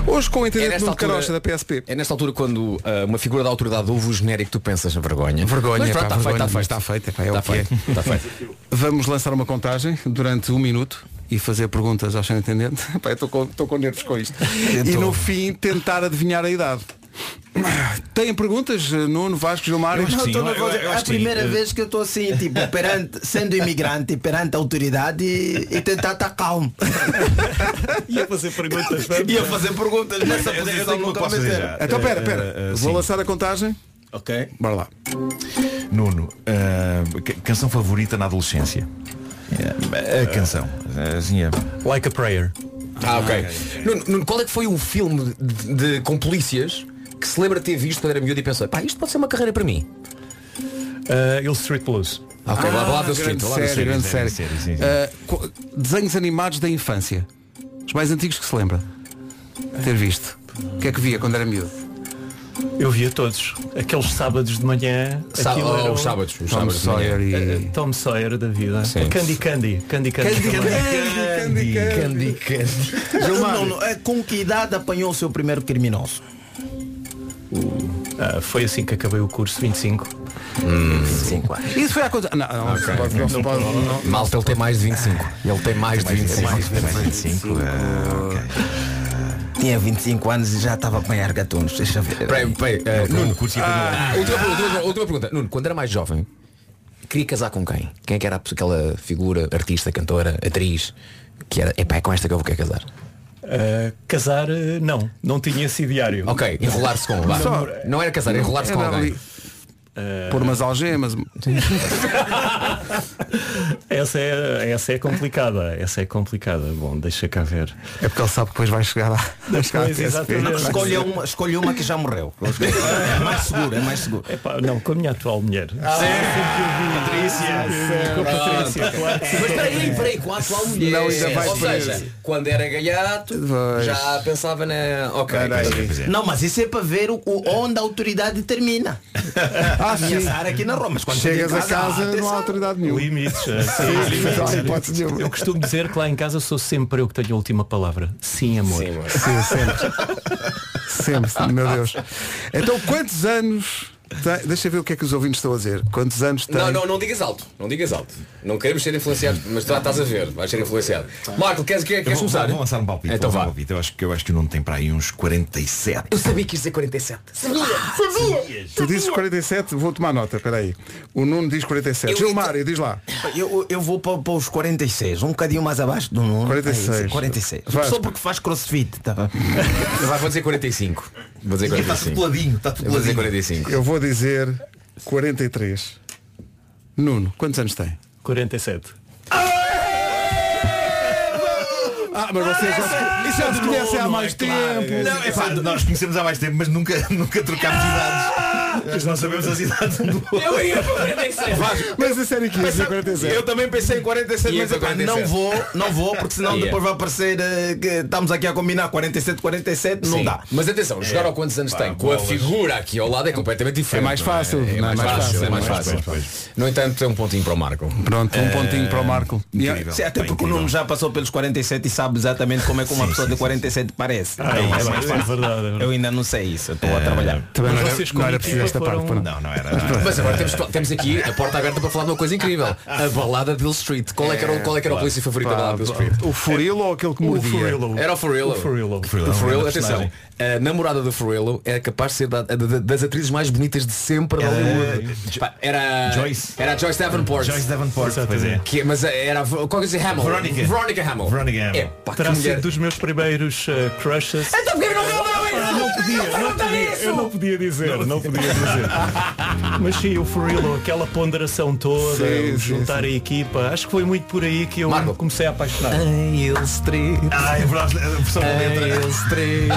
Hoje com o É intendente nesta Nuno altura- Carocha da PSP. É nesta altura quando ah, uma figura da autoridade ouve o genérico tu pensas vergonha. Vergonha, Mas pá, pronto, está vergonha, está está é é o Está que é. feito, está feito. Vamos lançar uma contagem durante um minuto e fazer perguntas ao Sr. Intendente. Estou com, estou com nervos com isto. E no fim tentar adivinhar a idade. Têm perguntas, Nuno, Vasco, Gilmar? Não, tô nervoso. É a primeira vez que eu estou assim, tipo, perante, sendo imigrante, perante a autoridade e, e tentar estar calmo. Ia fazer perguntas, Ia fazer perguntas nessa Eu- eu posição nunca posso. Então pera, Eh, pera. eh, Vou sim. lançar a contagem. Ok. Bora lá. Nuno, ah, ca- canção favorita na adolescência? A canção. Assim, é- Like a Prayer. Ah, ok. Nuno, Nuno, qual é que foi um filme de, de- com polícias que se lembra de ter visto quando era miúdo e pensou, pá, isto pode ser uma carreira para mim? Uh, Hill Street Blues. Ah, ok, lá, lá do Street, lá série, grande série. série, sim, sim. Ah, co- desenhos animados da infância. Os mais antigos que se lembra. Ter visto. O que é que via quando era miúdo? Eu via todos. Aqueles sábados de manhã. Sá- aquilo oh, era os o- sábados, os Tom sábados de manhã. Sawyer e... Eh, Tom Sawyer da vida. Sim. Candy Candy. Candy Candy. também. Candy, candy. Não, não, é, com que idade apanhou o seu primeiro criminoso? Ah, foi assim que acabei o curso, 25. Cinco anos. Isso foi a coisa. Não, não, não, se pode- não se pode- não- Malta, ele tem mais de 25. Ele tem mais de 25. mais 25. ah. Tinha 25 anos e já estava a apanhar gatunos. Deixa ver. Peraí, peraí, eh, Nuno, curso ia ah, última, pergunta, última- última pergunta. Nuno, quando era mais jovem, queria casar com quem? Quem é que era aquela figura, artista, cantora, atriz, que era, epá, é com esta que eu vou querer casar? Uh, casar, uh, não. Não tinha esse ideário. Ok, enrolar-se com. vá. Não era casar, enrolar-se com alguém. Ali Pôr umas algemas. Essa é, essa é complicada. Essa é complicada. Bom, deixa cá ver. É porque ele sabe que depois vai chegar lá. Escolha uma, escolha uma que já morreu. É mais seguro, é mais seguro. Epá, não, com a minha atual mulher. Ah, Com a Patrícia, sim. Mas peraí, peraí, com a atual mulher. Não, ainda vai Ou seja, quando era gaiato, Pois. já pensava na. Ok. Não, mas isso é para ver o, o- onde a autoridade termina. Ah. Sara aqui na Roma. Mas quando Chegas a casa, não há autoridade nenhuma. Limites. é, sim, Sim, limites. hipótese nenhuma. Eu costumo dizer que lá em casa sou sempre eu que tenho a última palavra. Sim, amor. Sim, amor. Sim, sempre. Sempre, meu Deus. Então quantos anos. Tem... Deixa eu ver o que é que os ouvintes estão a dizer. Quantos anos tem? Não, não, não digas alto. Não digas alto. Não queremos ser influenciados, mas tu estás a ver, vais ser influenciado. Marco, queres, queres, Eu queres vou, começar? vou lançar um palpite. Então vá. um palpite. Eu acho que eu acho que o Nuno tem para aí uns 47. Eu sabia que ia dizer 47. Sabia, sabia. Tu dizes 47, vou tomar nota, espera aí. O Nuno diz 47. Eu- Gilmário, diz lá. Eu, eu vou para, para os 46, um bocadinho mais abaixo do Nuno. 46. É isso, 46. Vasco. Só porque faz crossfit. Tá? Vai, vou dizer 45. Vou dizer Está tudo 45. peladinho, está tudo Eu vou dizer peladinho. 45. Eu vou dizer 43. Nuno, quantos anos tem? 47. Ah, mas vocês já, isso já se conhecem há mais tempo. Não, é pá, nós conhecemos há mais tempo, mas nunca, nunca trocámos idades. Mas não sabemos as idades um do outro. Eu ia para 47. Mas a sério que ia dizer 47. Eu também pensei em 47, Ia mas 47. não vou, não vou, porque senão Ia. depois vai aparecer eh, que estamos aqui a combinar 47, 47, não Sim. dá. Mas atenção, jogar ao quantos anos Pá, tem com a figura aqui ao lado é completamente diferente. É mais não fácil, É, não é? mais Mais fácil, fácil, é mais mais fácil. fácil. No entanto, tem um pontinho para o Marco. Pronto, um pontinho para o Marco. E-. Sim, até porque o. Nuno já passou pelos 47 e sabe exatamente como é que uma Sim, pessoa sim, de 47 parece. Ah, é, é, mais é fácil. verdade, é verdade. Eu ainda não sei isso, eu estou a trabalhar. Também não era, vocês não era preciso esta parte. foram- para não. Não, não era. Não era. Mas agora temos, temos aqui a porta aberta para falar de uma coisa incrível. A balada de Hill Street. Qual é que era, o- qual é que era o polícia favorito da balada de Hill Street? O Furilo ou aquele que O mordia? Furillo. Era o Furillo. O Furillo. O Furillo, é atenção, a namorada do Furillo era capaz de ser da- da- das atrizes mais bonitas de sempre da Hollywood. Era Joyce. Era a Joyce Davenport. Joyce Davenport, pois é. Que, mas era qual que é Hamill? Verónica. Verónica Hamill. Verónica Hamill. É, pá, Terá sido dos meus primeiros uh, crushes. Então porquê que não Não podia, não podia, eu não podia dizer, não podia dizer. Mas sim, o Furillo, aquela ponderação toda, Sim, o sim, juntar a equipa, acho que foi muito por aí que eu Marco. comecei a apaixonar. Em Hill Street. Ah, é verdade, a versão da Em letra. Hill Street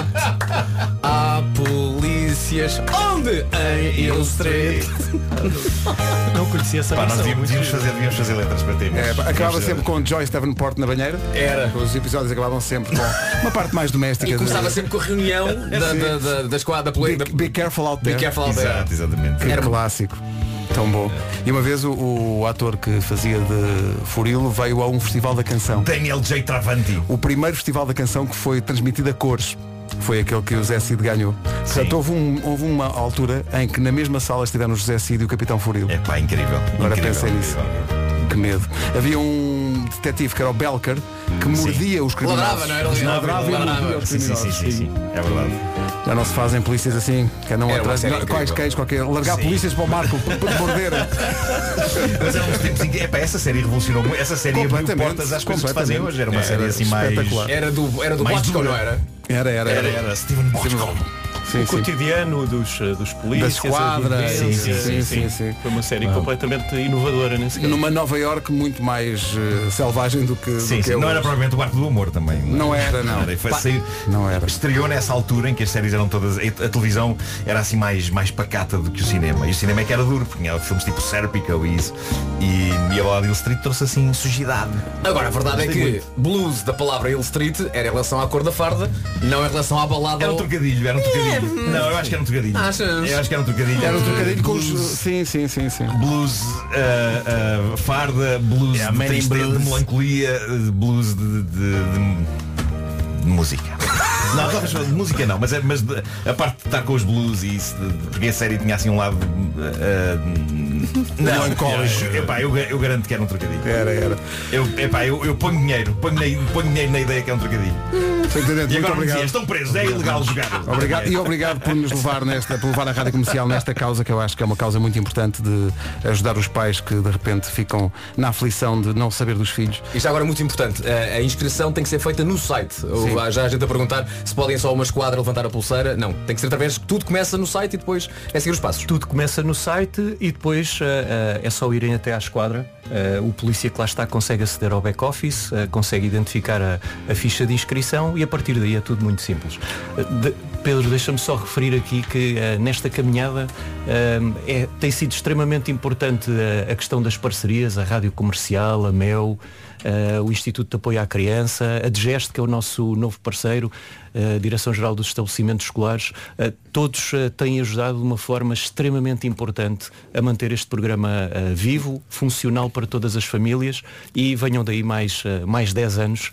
Há polícias Onde? Em Hill Street Não conhecia essa Pá, nós versão. devíamos, devíamos fazer, devíamos fazer letras para ter. É, pá, acabava sempre com Joyce Davenport na banheira. Era. Os episódios acabavam sempre com uma parte mais doméstica. E de- começava sempre com a reunião da, da, da, da esquadra da Be, polícia be careful out there. Be careful out there. Exato, exatamente. Que Era- clássico. Tão bom. E uma vez o, o ator que fazia de Furilo veio a um festival da canção. Daniel J. Travanti. O primeiro festival da canção que foi transmitido a cores. Foi aquele que o Zé Cid ganhou. Portanto, houve, um- houve uma altura em que na mesma sala estiveram o José Cid e o Capitão Furilo. É pá, incrível. Agora incrível, pensei nisso. incrível. Que medo. Havia um detetive que era o Belker que mordia os criminosos. Ladrava, não era? Ladrava e Ladrava. mordia os Sim, sim, sim, criminosos. sim, sim. É verdade. Já não se fazem polícias assim, que andam Era uma atrás série de incrível. quais queijos, qualquer. Largar Sim. polícias para o Marco para para morder. Mas eram uns tempos em que epá, essa série revolucionou muito. Essa série abriu Completamente, portas às coisas que se fazem completamente. hoje. Era uma Era série assim mais. espetacular. Era do, era do Mais Bosco, dura. não era? Era, era, Era, era. era Steven Bosco. Sim, o sim. cotidiano dos, uh, dos polícias, Da esquadra, sim, sim, sim, sim. Foi uma série completamente inovadora nesse caso. Numa Nova York muito mais eh, selvagem do que, do Sim, que sim. é Não era propriamente o barco do humor também. Não era, não. Foi Pá, sair- Não era. Estreou nessa altura em que as séries eram todas. A televisão era assim mais, mais pacata do que o cinema. E o cinema é que era duro, porque tinha filmes tipo Serpico e isso. E, e a Balada Hill Street trouxe assim sujidade. Agora, a verdade é que blues da palavra Hill Street era em relação à cor da farda, não em relação à balada. Era um trocadilho, era um trocadilho. Não, eu acho que era um trocadilho. Achas? Eu acho que era um trocadilho. Era um trocadilho com os. Blues, Sim, sim, sim, sim. blues ah, ah, farda, blues Yeah, de, tristeza, blues. de melancolia, eh, blues de, de- de- de música. Não, talvez de música não, mas, é, mas a parte de estar com os blues e isso, de- porque a série tinha assim um lado ah, Não, melancólico. eu, epá, eu, eu garanto que era um trocadilho. Era, era. Eu, epá, eu, eu ponho dinheiro, ponho, ponho dinheiro na ideia que é um trocadilho. E agora obrigado. dizia, estão presos, é ilegal jogar. Obrigado e obrigado por nos levar nesta, por levar a rádio comercial nesta causa que eu acho que é uma causa muito importante de ajudar os pais que de repente ficam na aflição de não saber dos filhos. Isto agora é muito importante. A, inscrição tem que ser feita no site. Ou há já a gente a perguntar se podem só uma esquadra levantar a pulseira. Não, tem que ser através tudo começa no site e depois é seguir os passos. Tudo começa no site e depois eh, eh, é só irem até à esquadra. Eh, o polícia que lá está consegue aceder ao back-office, consegue identificar a, a ficha de inscrição e a partir daí é tudo muito simples. De- Pedro, deixa-me só referir aqui que nesta caminhada é- tem sido extremamente importante eh, a questão das parcerias, a Rádio Comercial, a MEL, eh, o Instituto de Apoio à Criança, a DGEST, que é o nosso novo parceiro, a Direção-Geral dos Estabelecimentos Escolares, todos eh, têm ajudado de uma forma extremamente importante a manter este programa eh, vivo, funcional para todas as famílias e venham daí mais, eh, mais 10 anos,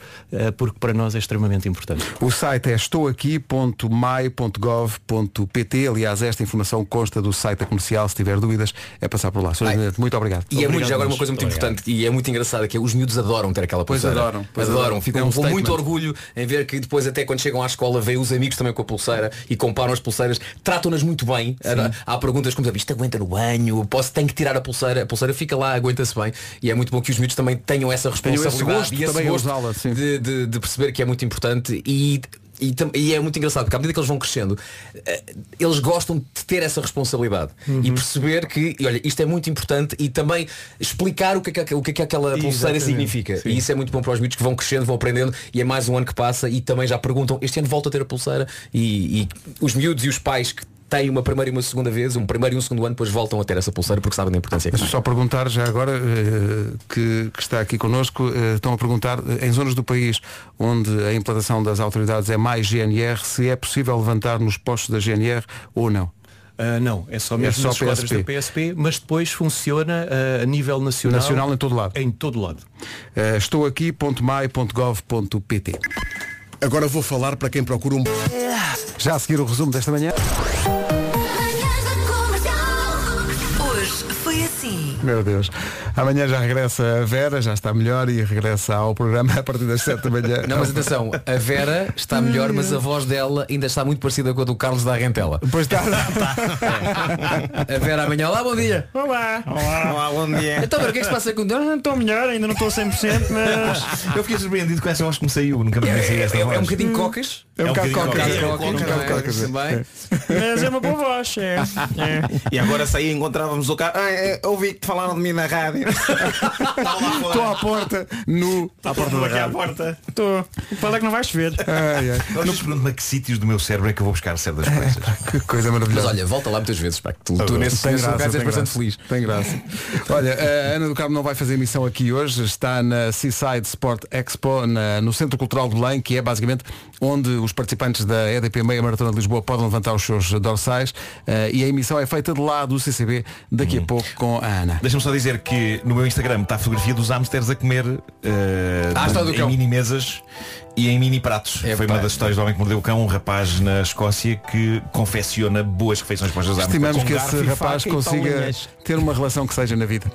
porque para nós é extremamente importante. O site é estouaqui.mai.gov.pt Aliás, esta informação consta do site da comercial. Se tiver dúvidas, é passar por lá. Sr. Intendente, muito obrigado. E é muito, agora uma coisa muito importante e é muito engraçada que é os miúdos adoram ter aquela Pois pulseira. adoram, pois adoram. adoram. Ficam É um com muito orgulho em ver que depois até quando chegam à escola veem os amigos também com a pulseira e comparam as pulseiras, tratam-nas muito bem. Há perguntas como isto aguenta no banho, posso tem que tirar a pulseira, a pulseira fica lá, aguenta-se bem. E é muito bom que os miúdos também tenham essa Tenham esse responsabilidade gosto e esse gosto de, de- de perceber que é muito importante e e, e é muito engraçado porque à medida que eles vão crescendo eh, eles gostam de ter essa responsabilidade Uhum. e perceber que e olha isto é muito importante e também explicar o que é que, o que, é que aquela pulseira Exatamente. significa Sim. e isso é muito bom para os miúdos que vão crescendo vão aprendendo e é mais um ano que passa e também já perguntam este ano volto a ter a pulseira e, e os miúdos e os pais que têm uma primeira e uma segunda vez um primeiro e um segundo ano depois voltam a ter essa pulseira porque sabem da importância que Deixa só perguntar já agora eh, que, que está aqui connosco, eh, estão a perguntar eh, em zonas do país onde a implantação das autoridades é mais GNR, se é possível levantar nos postos da GNR ou não. Ah, não, é só É mesmo só nas PSP. da PSP, mas depois funciona ah, a nível nacional. Nacional em todo lado. Em todo lado. Eh, estou aqui.mai.gov.pt Agora vou falar para quem procura um... Já a seguir o resumo desta manhã. Meu Deus. Amanhã já regressa a Vera, já está melhor e regressa ao programa a partir das 7 da manhã. Não, mas atenção, a Vera está melhor, mas a voz dela ainda está muito parecida com a do Carlos da Rentela. Pois está. A Vera amanhã, olá, bom dia. Olá. Olá, olá, bom dia. Então, Vera, o que é que se passa com não estou melhor, ainda não estou 100%, mas... Eu fiquei surpreendido com essa voz que me saiu, nunca me conheci esta É, é voz. um bocadinho cocas. É um bocado cocas. É um É, bocado cocas, é. Mas é uma boa voz, é. é. E agora saí e encontrávamos o carro. Ah, é, ouvi que falaram de mim na rádio. Estou à porta, nu, à porta da aqui à rádio. porta. Estou. Para é que não vais ver. Ai, pergunto-me a que sítios do meu cérebro é que eu vou buscar certas coisas. Que coisa maravilhosa. Mas olha, volta lá muitas vezes, pá, que tu, tu nesse, lugar és bastante graça. feliz. Tem graça. Olha, a Ana do Carmo não vai fazer emissão aqui hoje, está na Seaside Sport Expo, na- no Centro Cultural de Belém, que é basicamente onde os participantes da EDP Meia Maratona de Lisboa podem levantar os seus dorsais eh, e a emissão é feita de lá do CCB daqui a pouco com a Ana. Deixa-me só dizer que no meu Instagram está a fotografia dos hamsters a comer eh, Ah, em cão. mini mesas e em mini pratos. É, Foi pá. uma das histórias do homem que mordeu o cão, um rapaz na Escócia que confecciona boas refeições para os seus hamsters. Estimamos que esse rapaz consiga ter uma relação que seja na vida.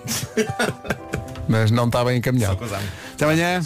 Mas não está bem encaminhado. Só com os hamsters. Até amanhã.